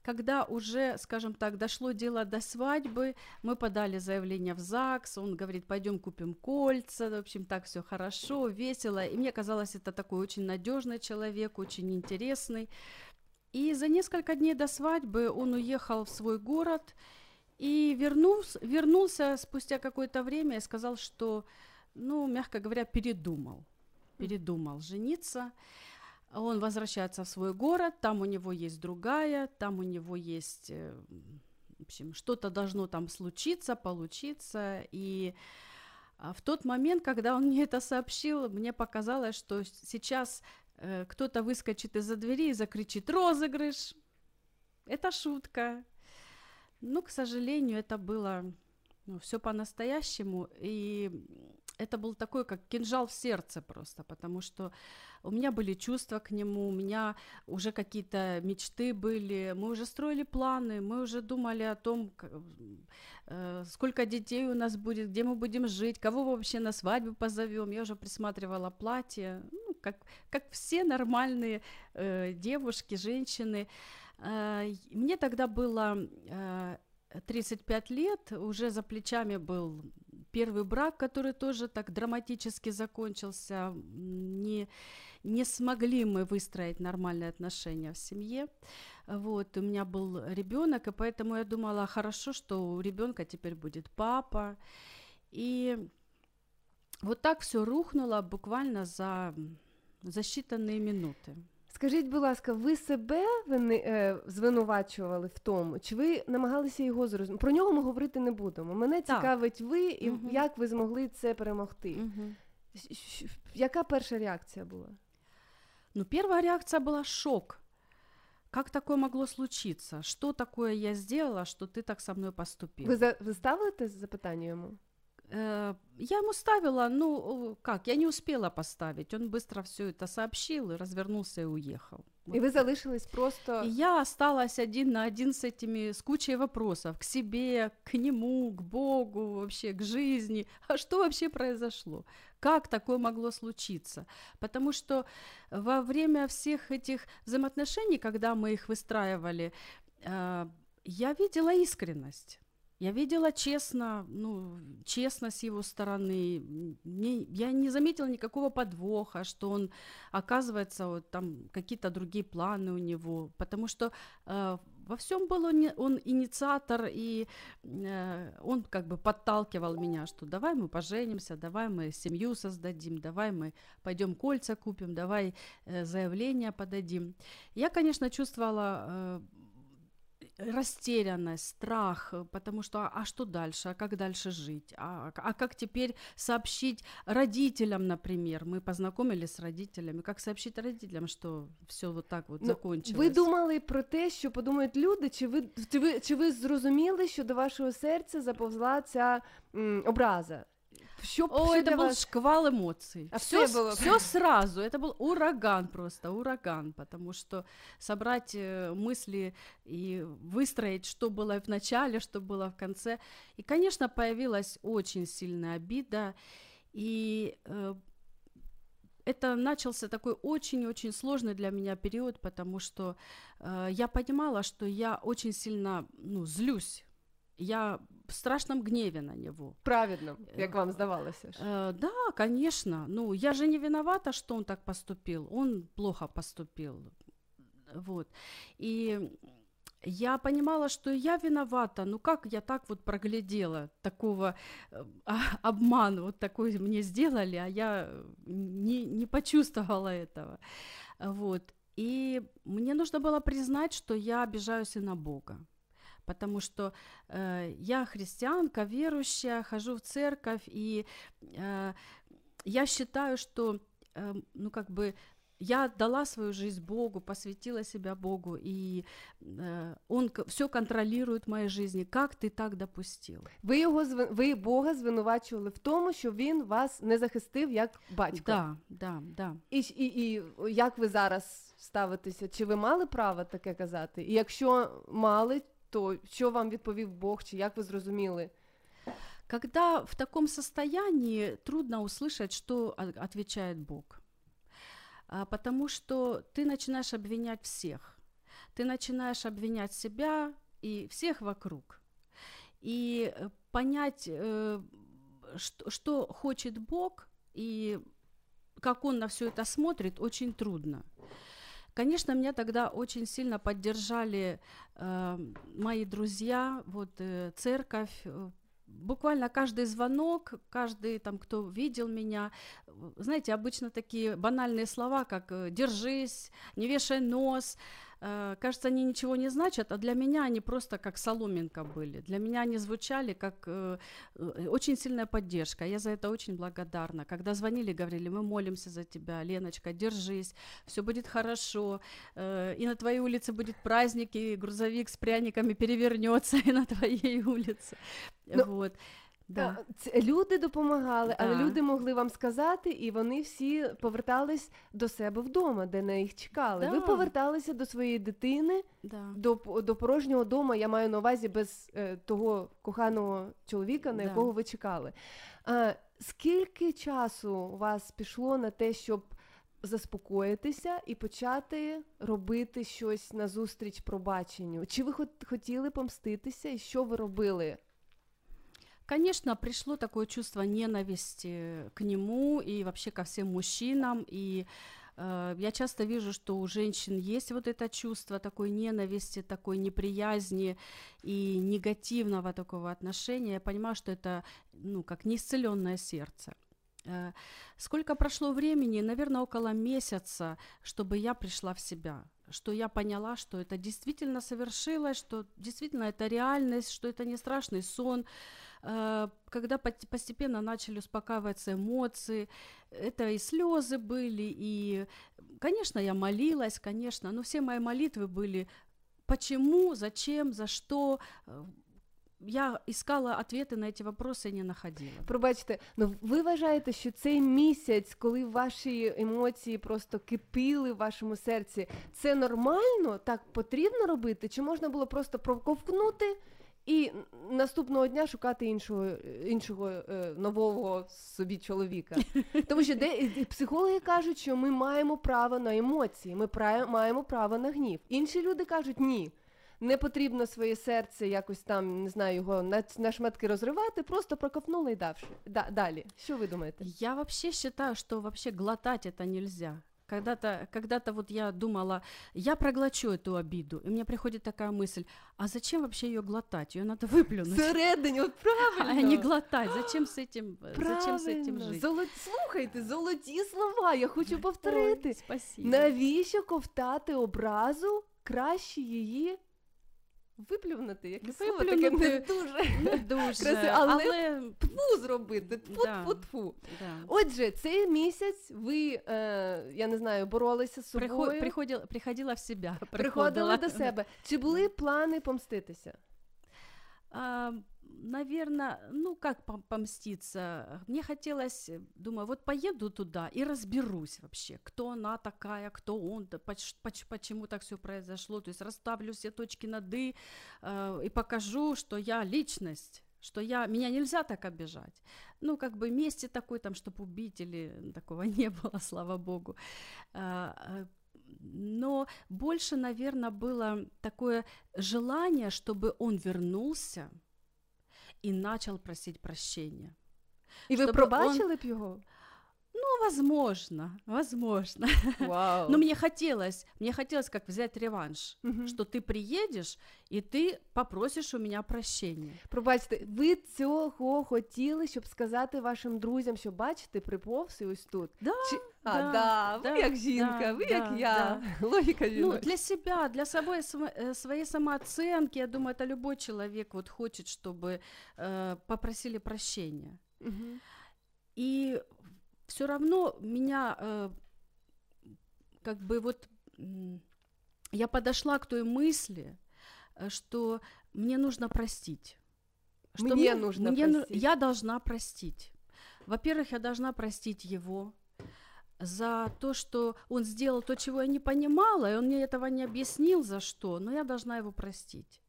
когда уже, скажем так, дошло дело до свадьбы, мы подали заявление в ЗАГС, он говорит, пойдем купим кольца, в общем, так все хорошо, весело, и мне казалось, это такой очень надежный человек, очень интересный. И за несколько дней до свадьбы он уехал в свой город и вернулся, вернулся спустя какое-то время и сказал, что, ну, мягко говоря, передумал, передумал жениться. Он возвращается в свой город, там у него есть другая, там у него есть, э, в общем, что-то должно там случиться, получиться. И а, в тот момент, когда он мне это сообщил, мне показалось, что сейчас э, кто-то выскочит из-за двери и закричит «Розыгрыш!» Это шутка. Но, к сожалению, это было ну, все по-настоящему. И это был такой, как кинжал в сердце просто, потому что у меня были чувства к нему, у меня уже какие-то мечты были, мы уже строили планы, мы уже думали о том, э, сколько детей у нас будет, где мы будем жить, кого вообще на свадьбу позовем. Я уже присматривала платье, ну, как, как все нормальные э, девушки, женщины. Э, мне тогда было э, 35 лет, уже за плечами был первый брак, который тоже так драматически закончился. Не, не смогли мы выстроить нормальные отношения в семье. Вот, у меня был ребенок, и поэтому я думала, хорошо, что у ребенка теперь будет папа. И вот так все рухнуло буквально за, за считанные минуты. Скажіть, будь ласка, ви себе вини, е, звинувачували в тому? Чи ви намагалися його зрозуміти? Про нього ми говорити не будемо. Мене Так. цікавить ви і Мгм. як ви змогли це перемогти. Щ- Яка перша реакція була? Ну, первая реакция была шок. Как такое могло случиться? Что такое я сделала, что ты так со мной поступил? Ви, за, ви ставили те запитання йому? Э, я ему ставила, ну, о, как, я не успела поставить. Он быстро все это сообщил и развернулся и уехал. І ви залишились просто. И я осталась один на один с этими, с кучей вопросов к себе, к нему, к Богу, вообще к жизни. А что вообще произошло? Как такое могло случиться? Потому что во время всех этих взаимоотношений, когда мы их выстраивали, э, я видела искренность. Я видела честно, ну, честно с его стороны. Мне- я не заметила никакого подвоха, что он, оказывается, вот там какие-то другие планы у него. Потому что э, во всем был он, он инициатор, и э, он как бы подталкивал меня, что давай мы поженимся, давай мы семью создадим, давай мы пойдем кольца купим, давай э, заявление подадим. Я, конечно, чувствовала э, растерянность, страх, э, потому что а, а что дальше, а как дальше жить, а, а как теперь сообщить родителям, например, мы познакомились с родителями, как сообщить родителям, что все вот так вот Ну, закончилось. Ви думали про те, що подумають люди, чи ви, чи ви, чи ви зрозуміли, що до вашого серця заповзла ця м, образа? Що, О, это был вас? шквал эмоций. А все, все было все сразу. Это был ураган просто, ураган, потому что собрать э, мысли и выстроить, что было в начале, что было в конце. И, конечно, появилась очень сильная обида, и э, это начался такой очень-очень сложный для меня период, потому что э, я понимала, что я очень сильно ну, злюсь. Я в страшном гневе на него. Праведно, як вам здавалося? ж? Э, да, конечно. Ну, я же не виновата, что он так поступил. Он плохо поступил. Вот. И я понимала, что я виновата. Ну как я так вот проглядела такого э, а- обман вот такой мне сделали, а я не, не почувствовала этого. Вот. И мне нужно было признать, что я обижаюсь и на Бога. Потому что э, я христианка, верующая, хожу в церковь, и э, я считаю, что, э, ну, как бы, я отдала свою жизнь Богу, посвятила себя Богу, и э, Он все контролирует в моей жизни. Как ты так допустил? Ви його зви- ви Бога звинувачували в тому, що він вас не захистив як батько. Да, да, да. І, ж- і, і як ви зараз ставитеся? Чи ви мали право таке казати? І якщо мали, то що вам відповів Бог, чи як ви зрозуміли? Когда в таком состоянии трудно услышать, что о- отвечает Бог. А, Потому что ты начинаешь обвинять всех. Ты начинаешь обвинять себя и всех вокруг. И э, понять, э, что, что хочет Бог и как Он на все это смотрит, очень трудно. Конечно, меня тогда очень сильно поддержали э, мои друзья, вот э, церковь, э, буквально каждый звонок, каждый там, кто видел меня, знаете, обычно такие банальные слова, как э, «держись», «не вешай нос», э, кажется, они ничего не значат, а для меня они просто как соломинка были. Для меня они звучали как э, э, очень сильная поддержка. Я за это очень благодарна. Когда звонили, говорили, мы молимся за тебя, Леночка, держись, все будет хорошо, э, и на твоей улице будет праздник, и грузовик с пряниками перевернется и на твоей улице. Ну, вот. Да. Люди допомагали, але Да. люди могли вам сказати, і вони всі повертались до себе вдома, де на їх чекали. Ви поверталися до своєї дитини, Да. до, до порожнього дому, я маю на увазі без е, того коханого чоловіка, на Да. якого ви чекали. А, скільки часу у вас пішло на те, щоб заспокоїтися і почати робити щось назустріч пробаченню? Чи ви хотіли помститися, і що ви робили? Конечно, пришло такое чувство ненависти к нему и вообще ко всем мужчинам. И э, я часто вижу, что у женщин есть вот это чувство такой ненависти, такой неприязни и негативного такого отношения. Я понимаю, что это, ну, как неисцеленное сердце. Э, Сколько прошло времени? Наверное, около месяца, чтобы я пришла в себя, что я поняла, что это действительно совершилось, что действительно это реальность, что это не страшный сон. Когда пот- постепенно начали успокаиваться эмоции, это и слезы были, и, конечно, я молилась, конечно, но все мои молитвы были почему, зачем, за что. Э, Я искала ответы на эти вопросы и не находила. Пробачте, ну ви вважаєте, що цей місяць, коли ваші емоції просто кипіли в вашому серці, це нормально? Так потрібно робити? Чи можна було просто проковкнути І наступного дня шукати іншого іншого е, нового собі чоловіка? Тому що де психологи кажуть, що ми маємо право на емоції, ми маємо право на гнів. Інші люди кажуть ні. Не потрібно своє серце якось там, не знаю, його на, на шматки розривати, просто прокопнули і давши. Да, далі. Що ви думаєте? Я вообще считаю, что вообще глотать это нельзя. Когда-то, когда-то вот я думала, я проглочу эту обиду, и мне приходит такая мысль, а зачем вообще ее глотать? Ее надо выплюнуть. Всередині, от правильно. А не глотать. Зачем с этим, зачем с этим Правильно. жить? Золо... Слухайте, золоті слова, я хочу повторити. Ой, спасибо. Навіщо ковтати образу? Краще її виплюнути. Яке слово таке не дуже Не дуже, краси, але, але тфу зробити. Тфу, Да. тфу, тфу. да. Отже, цей місяць ви, е, я не знаю, боролися з собою, Приход- приходила, приходила в себе. Приходила. приходила до себе. Чи були плани помститися? А, наверное, ну как пом- помститься? Мне хотелось, э, думаю, вот поеду туда и разберусь вообще, кто она такая, кто он, почему так все произошло. То есть расставлю все точки над «и» э, и покажу, что я личность что я, меня нельзя так обижать. Ну, как бы мести такой, там, чтобы убить или такого не было, слава богу. А, а, но больше, наверное, было такое желание, чтобы он вернулся и начал просить прощения. І ви Щоб пробачили б його? Ну, возможно, возможно. Вау. Но мне хотелось, мне хотелось как взять реванш, Мгм. что ты приедешь и ты попросишь у меня прощения. Пробачте, ви цього хотіли, щоб сказати вашим друзям, що бачите, приповз і ось тут. Да, Чи... А, да, да, ви да, як жінка, да, ви да, як я. Логіка Ну, жіноча. для себя, для собой, сама- э, своей самооценки, я думаю, это любой человек вот хочет, чтобы э, попросили прощения. Мгм. И все равно меня э, как бы вот м, я подошла к той мысли, э, что мне нужно простить. Что Мне нужно мне ну- простить. Я должна простить. Во-первых, я должна простить его за то, что он сделал то, чего я не понимала, и он мне этого не объяснил, за что, но я должна его простить.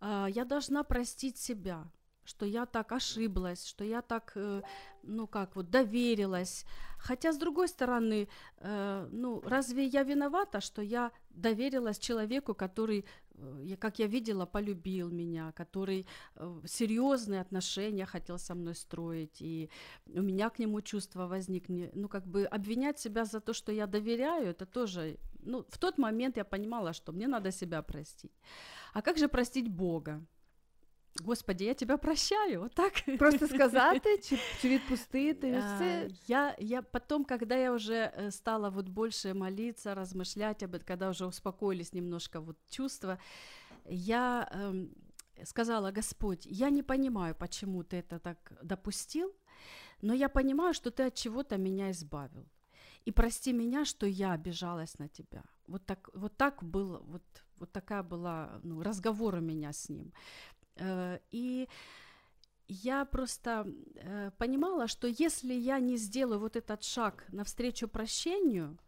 А, Я должна простить себя, что я так ошиблась, что я так, э, ну как вот, доверилась. Хотя, с другой стороны, э, ну, разве я виновата, что я доверилась человеку, который, я- как я видела, полюбил меня, который э, серьезные отношения хотел со мной строить, и у меня к нему чувство возникли. Ну, как бы обвинять себя за то, что я доверяю, это тоже, ну, в тот момент я понимала, что мне надо себя простить. А как же простить Бога? Господи, я тебя прощаю, вот так. Просто сказати чи, чи відпустити? А, Все Я, я потом, когда я уже э, стала вот больше молиться, размышлять об этом, когда уже успокоились немножко вот чувства, я эм, сказала, Господь, я не понимаю, почему ты это так допустил, но я понимаю, что ты от чего-то меня избавил. И прости меня, что я обижалась на тебя. Вот так, вот так было, вот, вот такая была, ну, разговор у меня с ним. Э, И я просто э, понимала, что если я не сделаю вот этот шаг навстречу прощению,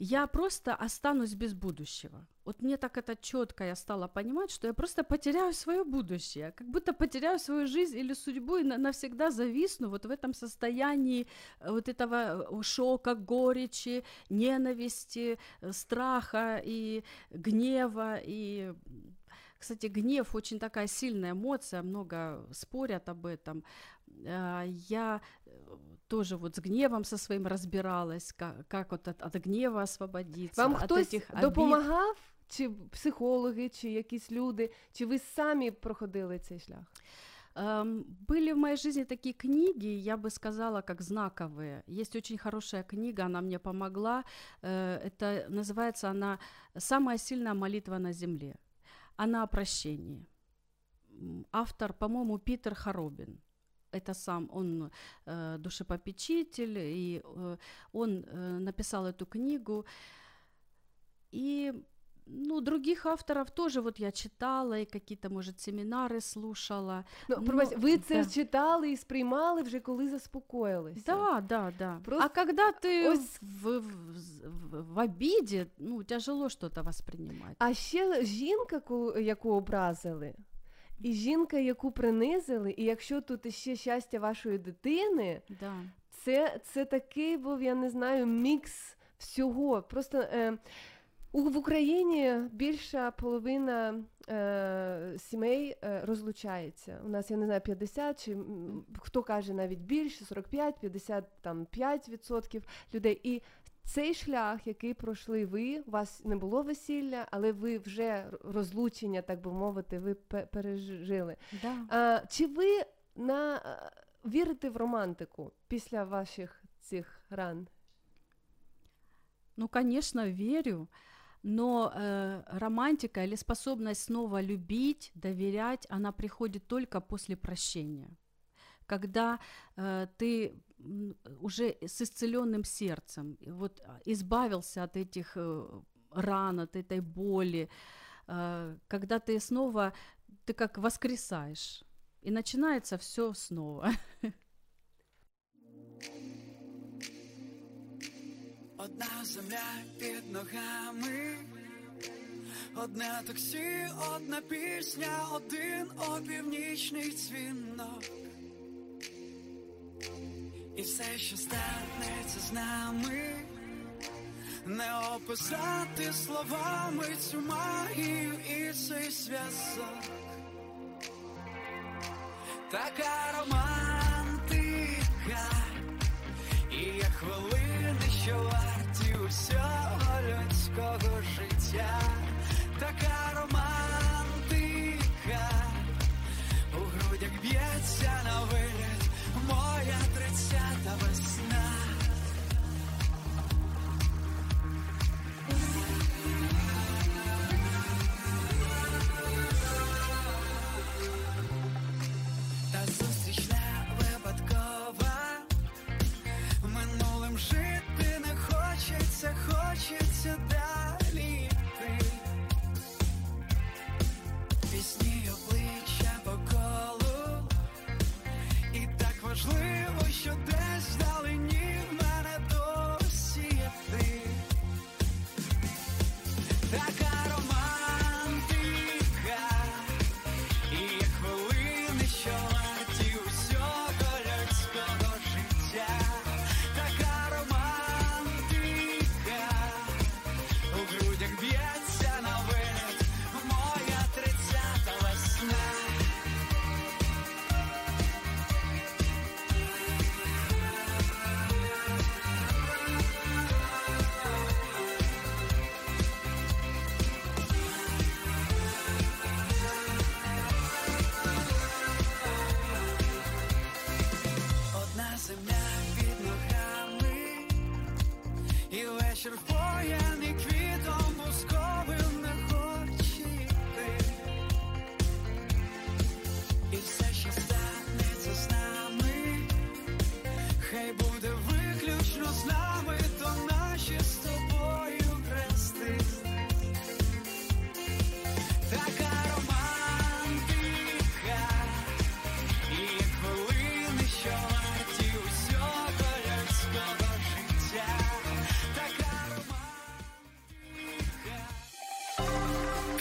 я просто останусь без будущего. Вот мне так это четко я стала понимать, что я просто потеряю свое будущее, как будто потеряю свою жизнь или судьбу и на- навсегда зависну вот в этом состоянии э, вот этого шока, горечи, ненависти, страха и гнева и кстати, гнев очень такая сильная эмоция, много спорят об этом. А, Я э, тоже вот с гневом со своим разбиралась, как, как вот от, от гнева освободиться. Вам от хтось этих обид. допомагав? Чи психологи, чи якісь люди, чи ви самі проходили цей шлях? Были в моей жизни такие книги, я бы сказала, как знаковые. Есть очень хорошая книга, она мне помогла. Э, Это называется она «Самая сильная молитва на земле». Она о прощении. Автор, по-моему, Питер Хоробин. Это сам, он э, душепопечитель, и э, он э, написал эту книгу. И ну, других авторов тоже вот я читала, и какие-то, может, семинары слушала. Ну, Ну, пробачте, ви це да. читали і сприймали вже коли заспокоїлися. Да, да, да. Просто А когда ты ось- в, в, в, в обиде, ну, тяжело что-то воспринимать. А ще жінка, яку образили, і жінка, яку принизили, і якщо тут ще щастя вашої дитини, Да. це, це такий був, я не знаю, мікс всього. Просто е, в Україні більша половина е, сімей е, розлучається. У нас, я не знаю, 50 чи хто каже навіть більше, 45, 55 відсотків людей. І цей шлях, який пройшли ви, у вас не було весілля, але ви вже розлучення, так би мовити, ви пе- пережили. Да. А, чи ви на, вірите в романтику після ваших цих ран? Ну, конечно, верю. Но э, романтика или способность снова любить, доверять, она приходит только после прощения. Когда э, ты уже с исцеленным сердцем, вот а, избавился от этих э, ран, от этой боли, э, когда ты снова, ты как воскресаешь, и начинается все снова. Одна земля під ногами, одне таксі, одна пісня, один опівнічний дзвінок. І все, що станеться з нами, не описати словами цю магію і цей зв'язок. Така романтика. І є хвилини, що варті усього людського життя, така романтика, у грудях б'ється на вигляд моя тридцята весна.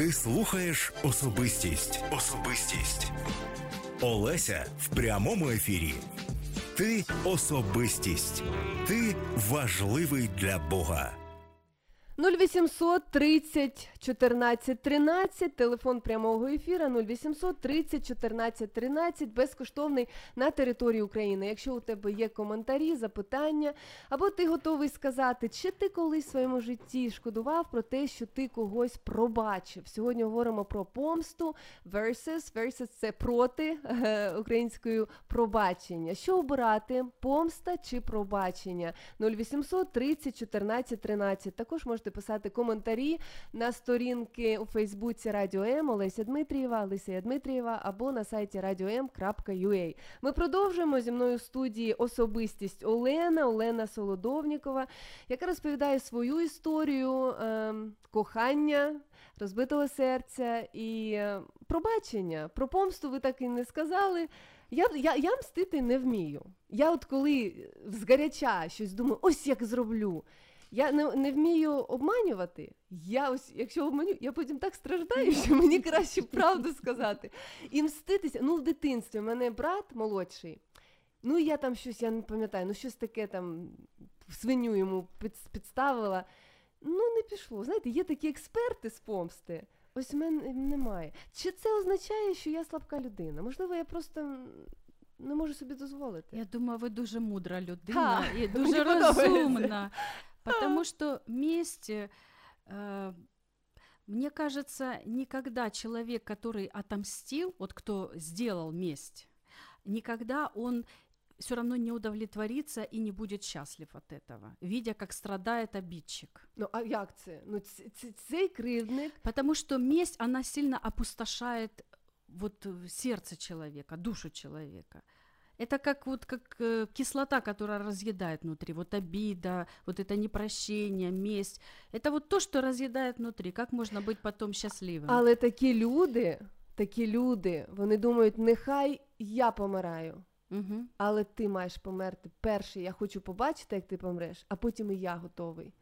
Ти слухаєш особистість. Особистість. Олеся в прямому ефірі. Ти особистість. Ти важливий для Бога. 0800 30 14 13, телефон прямого ефіра 0800 30 14 13, безкоштовний на території України. Якщо у тебе є коментарі, запитання, або ти готовий сказати, чи ти колись в своєму житті шкодував про те, що ти когось пробачив. Сьогодні говоримо про помсту versus, versus – це проти е, українською пробачення. Що обирати? Помста чи пробачення? 0800 30 14 13. Також можете писати коментарі на сторінки у Фейсбуці Радіо М Олеся Дмитрієва, Олесія Дмитрієва або на сайті radio.m.ua. Ми продовжуємо зі мною в студії особистість Олена, Олена Солодовнікова, яка розповідає свою історію ем, кохання, розбитого серця і е, пробачення. Про помсту ви так і не сказали. Я, я, я мстити не вмію. Я от коли згаряча щось думаю, ось як зроблю. Я не, не вмію обманювати. Я ось, якщо обманю, я потім так страждаю, що мені краще правду сказати. І мститися. Ну, в дитинстві в мене брат молодший. Ну, я там щось, я не пам'ятаю, ну щось таке там свиню йому під, підставила. Ну, не пішло. Знаєте, є такі експерти з помсти. Ось мене немає. Чи це означає, що я слабка людина? Можливо, я просто не можу собі дозволити. Я думаю, ви дуже мудра людина Ха, і дуже розумна. Потому что месть, э, мне кажется, никогда человек, который отомстил, вот кто сделал месть, никогда он все равно не удовлетворится и не будет счастлив от этого, видя, как страдает обидчик. Ну, а як це? Ну, цей кривдник. Потому что месть, она сильно опустошает вот сердце человека, душу человека. Это как вот как э, кислота, которая разъедает внутри, вот обида, вот это непрощение, месть. Это вот то, что разъедает внутри. Как можно быть потом счастливым? Але такі люди, такі люди, вони думають, нехай я помираю. Угу. Але ти маєш померти перший. Я хочу побачити, як ти помреш, а потім і я готовий.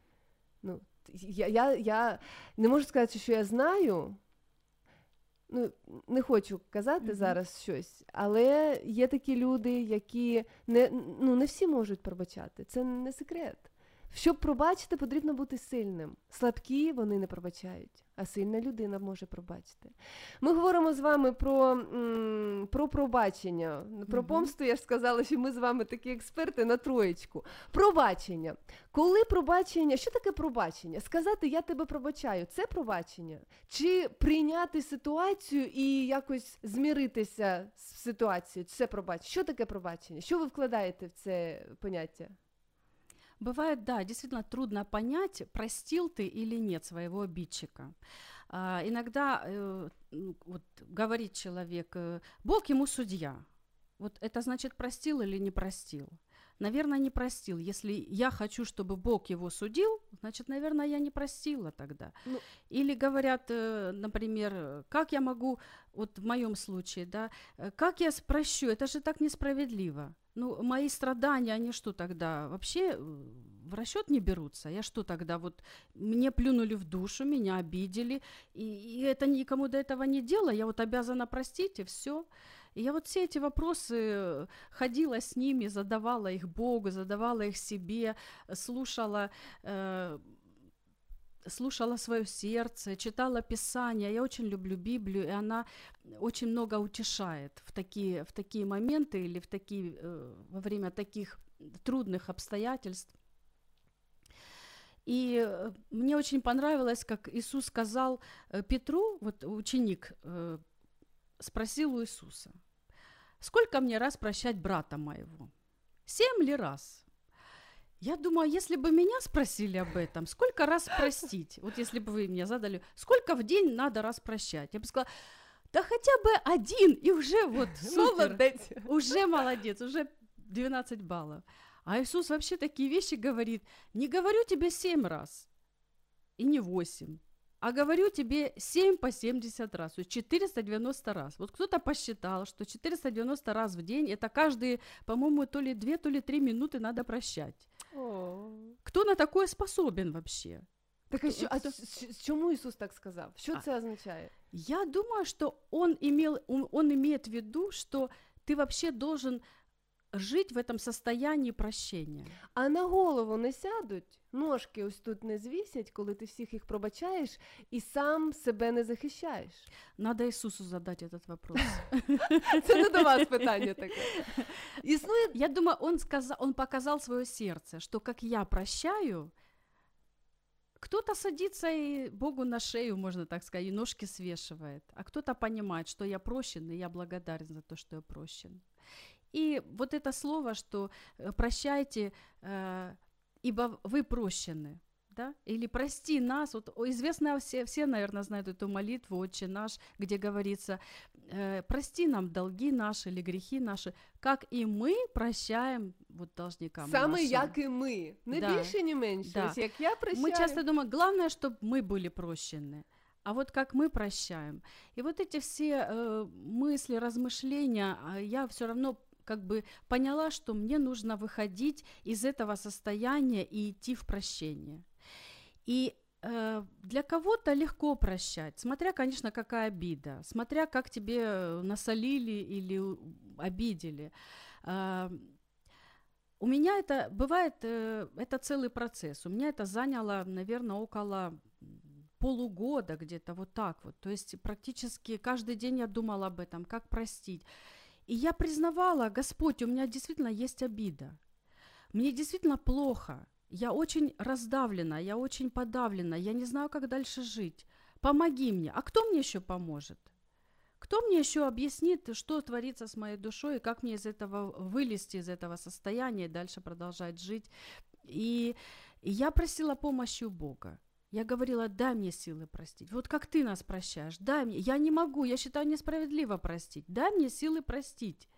Ну, я, я, я не можу сказати, що я знаю. Ну, не хочу казати Мгм. зараз щось, але є такі люди, які не, ну, не всі можуть пробачати. Це не секрет. Щоб пробачити, потрібно бути сильним. Слабкі вони не пробачають, а сильна людина може пробачити. Ми говоримо з вами про, про пробачення. Про помсту я ж сказала, що ми з вами такі експерти на троєчку. Пробачення. Коли пробачення, що таке пробачення? Сказати я тебе пробачаю, це пробачення? Чи прийняти ситуацію і якось зміритися з ситуацією? Це пробачення. Що таке пробачення? Що ви вкладаєте в це поняття? Бывает, да, действительно трудно понять, простил ты или нет своего обидчика. А, иногда э, ну, вот, говорит человек, э, Бог ему судья. Вот это значит простил или не простил? Наверное, не простил. Если я хочу, чтобы Бог его судил, значит, наверное, я не простила тогда. Ну- Или говорят, э, например, как я могу, вот в моем случае, да, э, как я прощу, это же так несправедливо. Ну, мои страдания, они что тогда, вообще э, в расчет не берутся. Я что тогда вот мне плюнули в душу, меня обидели, и, и это никому до этого не дело, я вот обязана простить и все. И я вот все эти вопросы э, ходила с ними, задавала их Богу, задавала их себе, слушала. Э, слушала свое сердце, читала Писание. Я очень люблю Библию, и она очень много утешает в такие, в такие моменты или в такие, э, во время таких трудных обстоятельств. И э, мне очень понравилось, как Иисус сказал э, Петру, вот ученик спросил у Иисуса, сколько мне раз прощать брата моего? Семь ли раз? Я думаю, а если бы меня спросили об этом, сколько раз простить? Вот если бы вы мне задали, сколько в день надо раз прощать? Я бы сказала, да хотя бы один, и уже вот супер, Молодець. уже молодец, уже 12 баллов. А Иисус вообще такие вещи говорит, не говорю тебе семь раз, и не восемь, а говорю тебе 7 по 70 раз, то есть 490 раз. Вот кто-то посчитал, что 490 раз в день, это каждые, по-моему, то ли 2, то ли 3 минуты надо прощать. Кто на такое способен вообще? Так а, що, а Хто- ч- ч- чому Ісус так сказав? Що А. це означає? Я думаю, что он, имел, он, он имеет в виду, что ты вообще должен жить в этом состоянии прощения. А на голову не сядуть, ножки ось тут не звісять, коли ти всіх їх пробачаєш і сам себе не захищаєш. Надо Иисусу задать этот вопрос. Це не до вас питання таке. Існує Я думаю, он, сказал, он показал свое сердце, что как я прощаю, кто-то садится и Богу на шею, можно так сказать, и ножки свешивает, а кто-то понимает, что я прощен, и я благодарен за то, что я прощен. И вот это слово, что э, прощайте, э, ибо вы прощены, да? Или прости нас. Вот о, известно все, все, наверное, знают эту молитву «Отче наш», где говорится, э, прости нам долги наши или грехи наши, как и мы прощаем вот должникам саме нашим. як і ми. Не Да. більше, ні менше. Да. Ось як я прощаю. Мы часто думаем, главное, чтобы мы были прощены. А вот как мы прощаем. И вот эти все э, мысли, размышления, а я все равно как бы поняла, что мне нужно выходить из этого состояния и идти в прощение. И э, для кого-то легко прощать, смотря, конечно, какая обида, смотря как тебе э, насолили или обидели. А, у меня это бывает, э, это целый процесс. У меня это заняло, наверное, около полугода где-то вот так вот. То есть практически каждый день я думала об этом, как простить. И я признавала, Господь, у меня действительно есть обида. Мне действительно плохо. Я очень раздавлена, я очень подавлена, я не знаю, как дальше жить. Помоги мне. А кто мне еще поможет? Кто мне еще объяснит, что творится с моей душой и как мне из этого вылезти из этого состояния и дальше продолжать жить? И, и я просила помощи у Бога. Я говорила, дай мне силы простить. Вот как ты нас прощаешь, дай мне. Я не могу, я считаю несправедливо простить. Дай мне силы простить.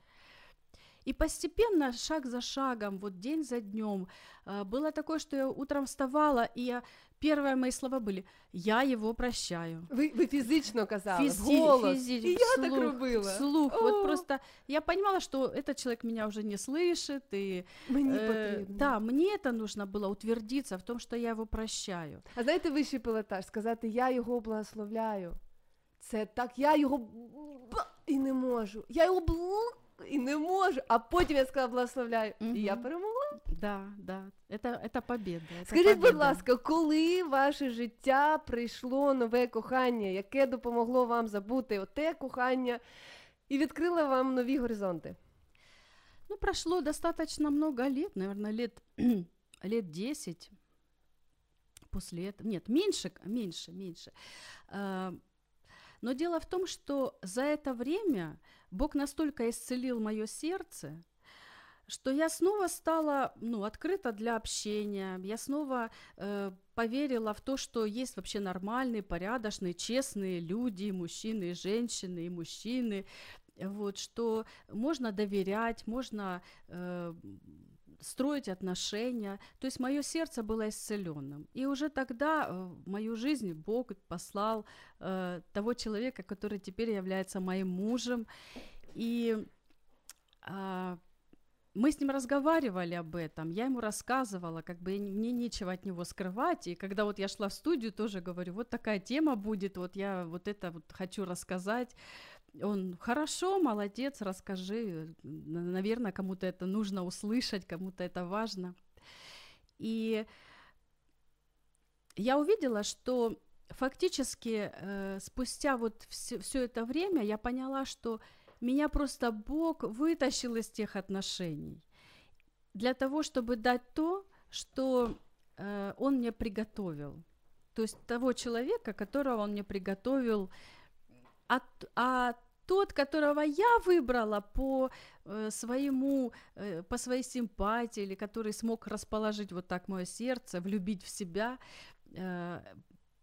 И постепенно, шаг за шагом, вот день за днем, э, было такое, что я утром вставала, и я, первые мои слова были, я его прощаю. Ви, ви фізично казали, Физи- вголос. физи- І я так вслух, робила. Вслух. О, Вот просто я понимала, что этот человек меня уже не слышит. И, Мені э, потрібно. да, мне это нужно было утвердиться в том, что я его прощаю. А знаєте, вищий пілотаж, сказати я його благословляю. Це так, я його б- і не можу. Я його бл- і не можу. А потім я сказала благословляю. І я Мгм. перемогла. Да, да, это, это победа. это Скажіть, будь победа. ласка, коли в ваше життя прийшло нове кохання, яке допомогло вам забути оте кохання і відкрило вам нові горизонти? Ну, прошло достаточно много лет, наверное, лет, лет 10 после этого. Нет, меньше, меньше, меньше. А, Но дело в том, что за это время Бог настолько исцелил мое сердце, что я снова стала ну, открыта для общения, я снова э, поверила в то, что есть вообще нормальные, порядочные, честные люди, мужчины и женщины, и мужчины, вот, что можно доверять, можно э, строить отношения. То есть мое сердце было исцеленным. И уже тогда э, в мою жизнь Бог послал э, того человека, который теперь является моим мужем. И а, мы с ним разговаривали об этом, я ему рассказывала, как бы мне нечего от него скрывать, и когда вот я шла в студию, тоже говорю, вот такая тема будет, вот я вот это вот хочу рассказать, он, хорошо, молодец, расскажи, наверное, кому-то это нужно услышать, кому-то это важно. И я увидела, что фактически э, спустя вот все, это время я поняла, что меня просто Бог вытащил из тех отношений для того, чтобы дать то, что э, Он мне приготовил. То есть того человека, которого Он мне приготовил, а, а тот, которого я выбрала по э, своему, э, по своей симпатии, или который смог расположить вот так мое сердце, влюбить в себя, э,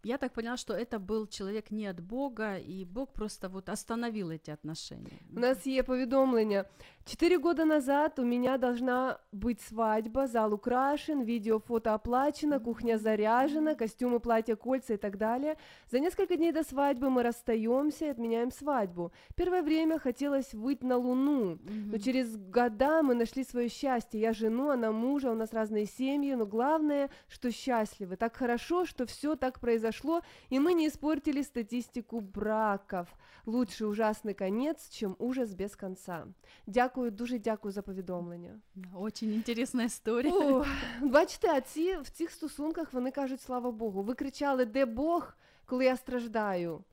я так поняла, что это был человек не от Бога, и Бог просто вот остановил эти отношения. У нас є повідомлення. Четыре года назад у меня должна быть свадьба, зал украшен, видео, фото оплачено, кухня заряжена, костюмы, платья, кольца и так далее. За несколько дней до свадьбы мы расстаемся и отменяем свадьбу. Первое время хотелось выйти на Луну, но через года мы нашли свое счастье. Я жену, она мужа, у нас разные семьи, но главное, что счастливы. Так хорошо, что все так произошло, и мы не испортили статистику браков. Лучше ужасный конец, чем ужас без конца. Дякую, дуже дякую за повідомлення. Очень інтересна історія. О, бачите, а ці в цих стосунках вони кажуть, слава Богу. Ви кричали, де Бог, коли я страждаю.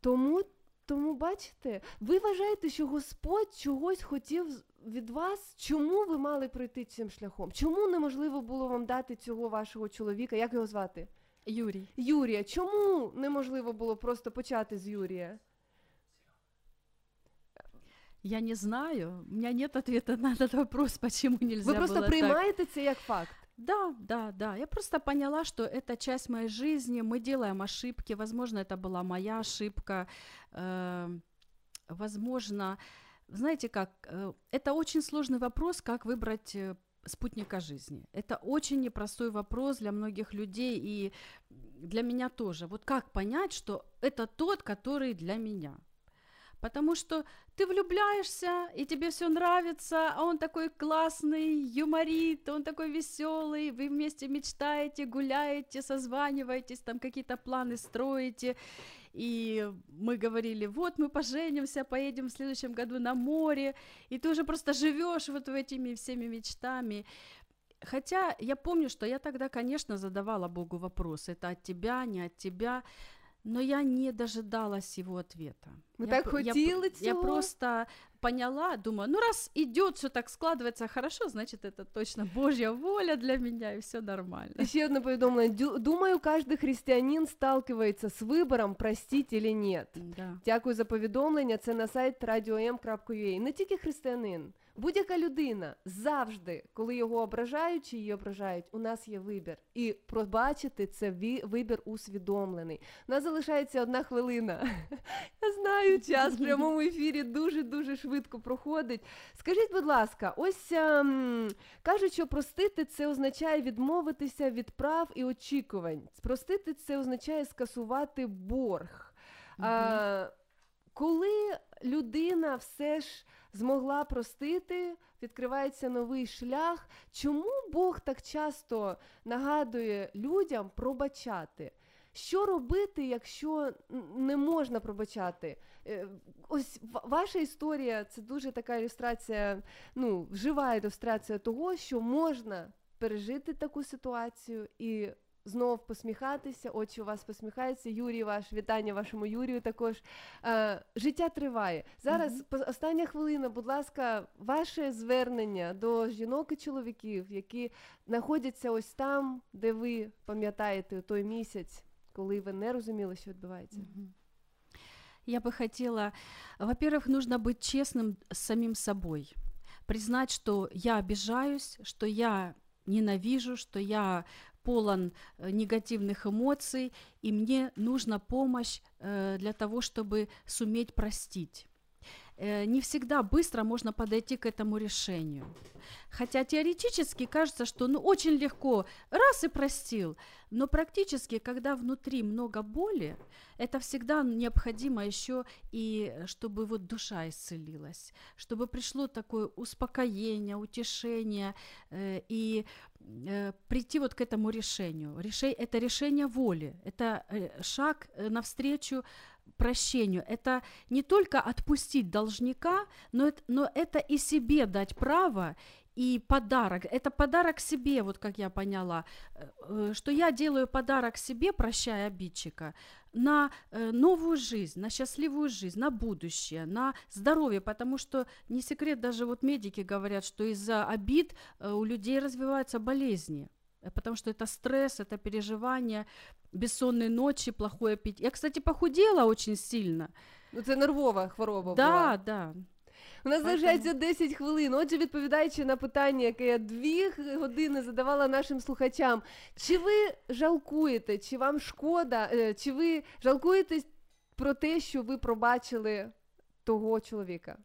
Тому, тому бачите, ви вважаєте, що Господь чогось хотів від вас, чому ви мали пройти цим шляхом? Чому неможливо було вам дати цього вашого чоловіка? Як його звати? Юрій. Юрія. Чому неможливо було просто почати з Юрія? Я не знаю, у меня нет ответа на этот вопрос, почему нельзя Ви просто приймаєте це як факт. Да, да, да. Я просто поняла, что это часть моей жизни. Мы делаем ошибки. Возможно, это была моя ошибка. Э, возможно, знаете как, э, это очень сложный вопрос, как выбрать э, спутника жизни. Это очень непростой вопрос для многих людей и для меня тоже. Вот как понять, что это тот, который для меня? Потому что ты влюбляешься, и тебе все нравится, а он такой классный, юморит, он такой веселый, вы вместе мечтаете, гуляете, созваниваетесь, там какие-то планы строите. И мы говорили, вот мы поженимся, поедем в следующем году на море, и ты уже просто живешь вот этими всеми мечтами. Хотя я помню, что я тогда, конечно, задавала Богу вопрос, это от тебя, не от тебя, но я не дожидалась его ответа. Ви Я так пр- я пр- хотіли Я цього? просто поняла, думаю, ну раз идет, все так складывается хорошо, значит, это точно Божья воля для меня, и все нормально. І ще одне повідомлення. Дю- Думаю, кожен християнин сталкивается з вибором, простить или нет. Да. Дякую за повідомлення. Це на сайт radio.m.ua. Не тільки християнин, Будь-яка людина завжди, коли його ображають чи її ображають, у нас є вибір. І пробачити це вибір усвідомлений. У нас залишається одна хвилина. Я знаю, час в прямому ефірі дуже дуже швидко проходить. Скажіть, будь ласка, ось ем, кажуть, що простити це означає відмовитися від прав і очікувань. Простити це означає скасувати борг. А, коли людина все ж змогла простити, відкривається новий шлях. Чому Бог так часто нагадує людям пробачати? Що робити, якщо не можна пробачати? Е, Ось ваша історія це дуже така ілюстрація, ну, жива ілюстрація того, що можна пережити таку ситуацію і знов посміхатися. Очі у вас посміхаються. Юрій, ваш вітання вашому Юрію. Також е, життя триває. Зараз по- остання хвилина. Будь ласка, ваше звернення до жінок і чоловіків, які знаходяться ось там, де ви пам'ятаєте той місяць, коли ви не розуміли, що відбувається. Я бы хотела, во-первых, нужно быть честным с самим собой, признать, что я обижаюсь, что я ненавижу, что я полон э, негативных эмоций, и мне нужна помощь э, для того, чтобы суметь простить. Э, Не всегда быстро можно подойти к этому решению. Хотя теоретически кажется, что ну, очень легко, раз и простил. Но практически, когда внутри много боли, это всегда необходимо еще и э, чтобы вот душа исцелилась, чтобы пришло такое успокоение, утешение э, и э, прийти вот к этому решению. Реше... Это решение воли, это э, шаг навстречу прощению. Это не только отпустить должника, но это, но это и себе дать право и подарок. Это подарок себе, вот как я поняла, э, э, что я делаю подарок себе, прощая обидчика, на э, новую жизнь, на счастливую жизнь, на будущее, на здоровье, потому что не секрет, даже вот медики говорят, что из-за обид у людей развиваются болезни, потому что это стресс, это переживание, бессонные ночи, плохой аппетит. Я, кстати, похудела очень сильно. Ну, це нервова хвороба Да, була. да. У нас залишається 10 хвилин. Отже, відповідаючи на питання, яке я дві години задавала нашим слухачам, чи ви жалкуєте, чи вам шкода, е, чи ви жалкуєте про те, що ви пробачили того чоловіка?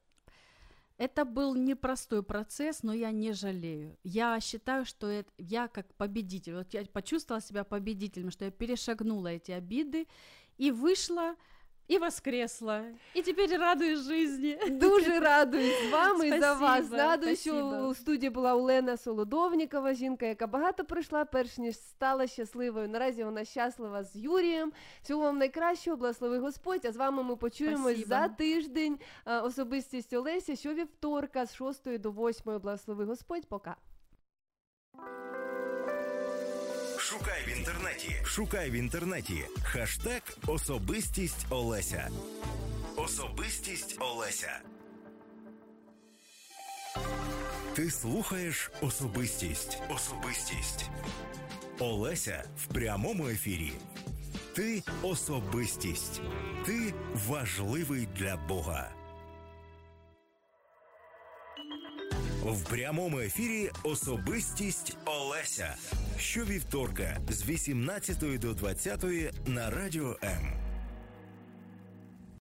Это был непростой процесс, но я не жалею. Я считаю, что это, я как победитель, вот я почувствовала себя победителем, что я перешагнула эти обиды и вышла и воскресла. И теперь радуюсь жизни. Дуже радуюсь з вами і за вас. Нагадую, що у студії була Олена Солодовнікова, жінка, яка багато пройшла, перш ніж стала щасливою. Наразі вона щаслива з Юрієм. Всього вам найкращого, благослови Господь. А з вами ми почуємось Спасибо. за тиждень. Особистість Олеся, щовівторка з 6 до 8. Благослови Господь. Пока. Шукай в інтернеті. Шукай в інтернеті. Хаштег Особистість Олеся. Особистість Олеся. Ти слухаєш особистість. Особистість. Олеся в прямому ефірі. Ти особистість. Ти важливий для Бога. В прямому ефірі Особистість Олеся. Щовівторка з 18 до 20 на радіо М.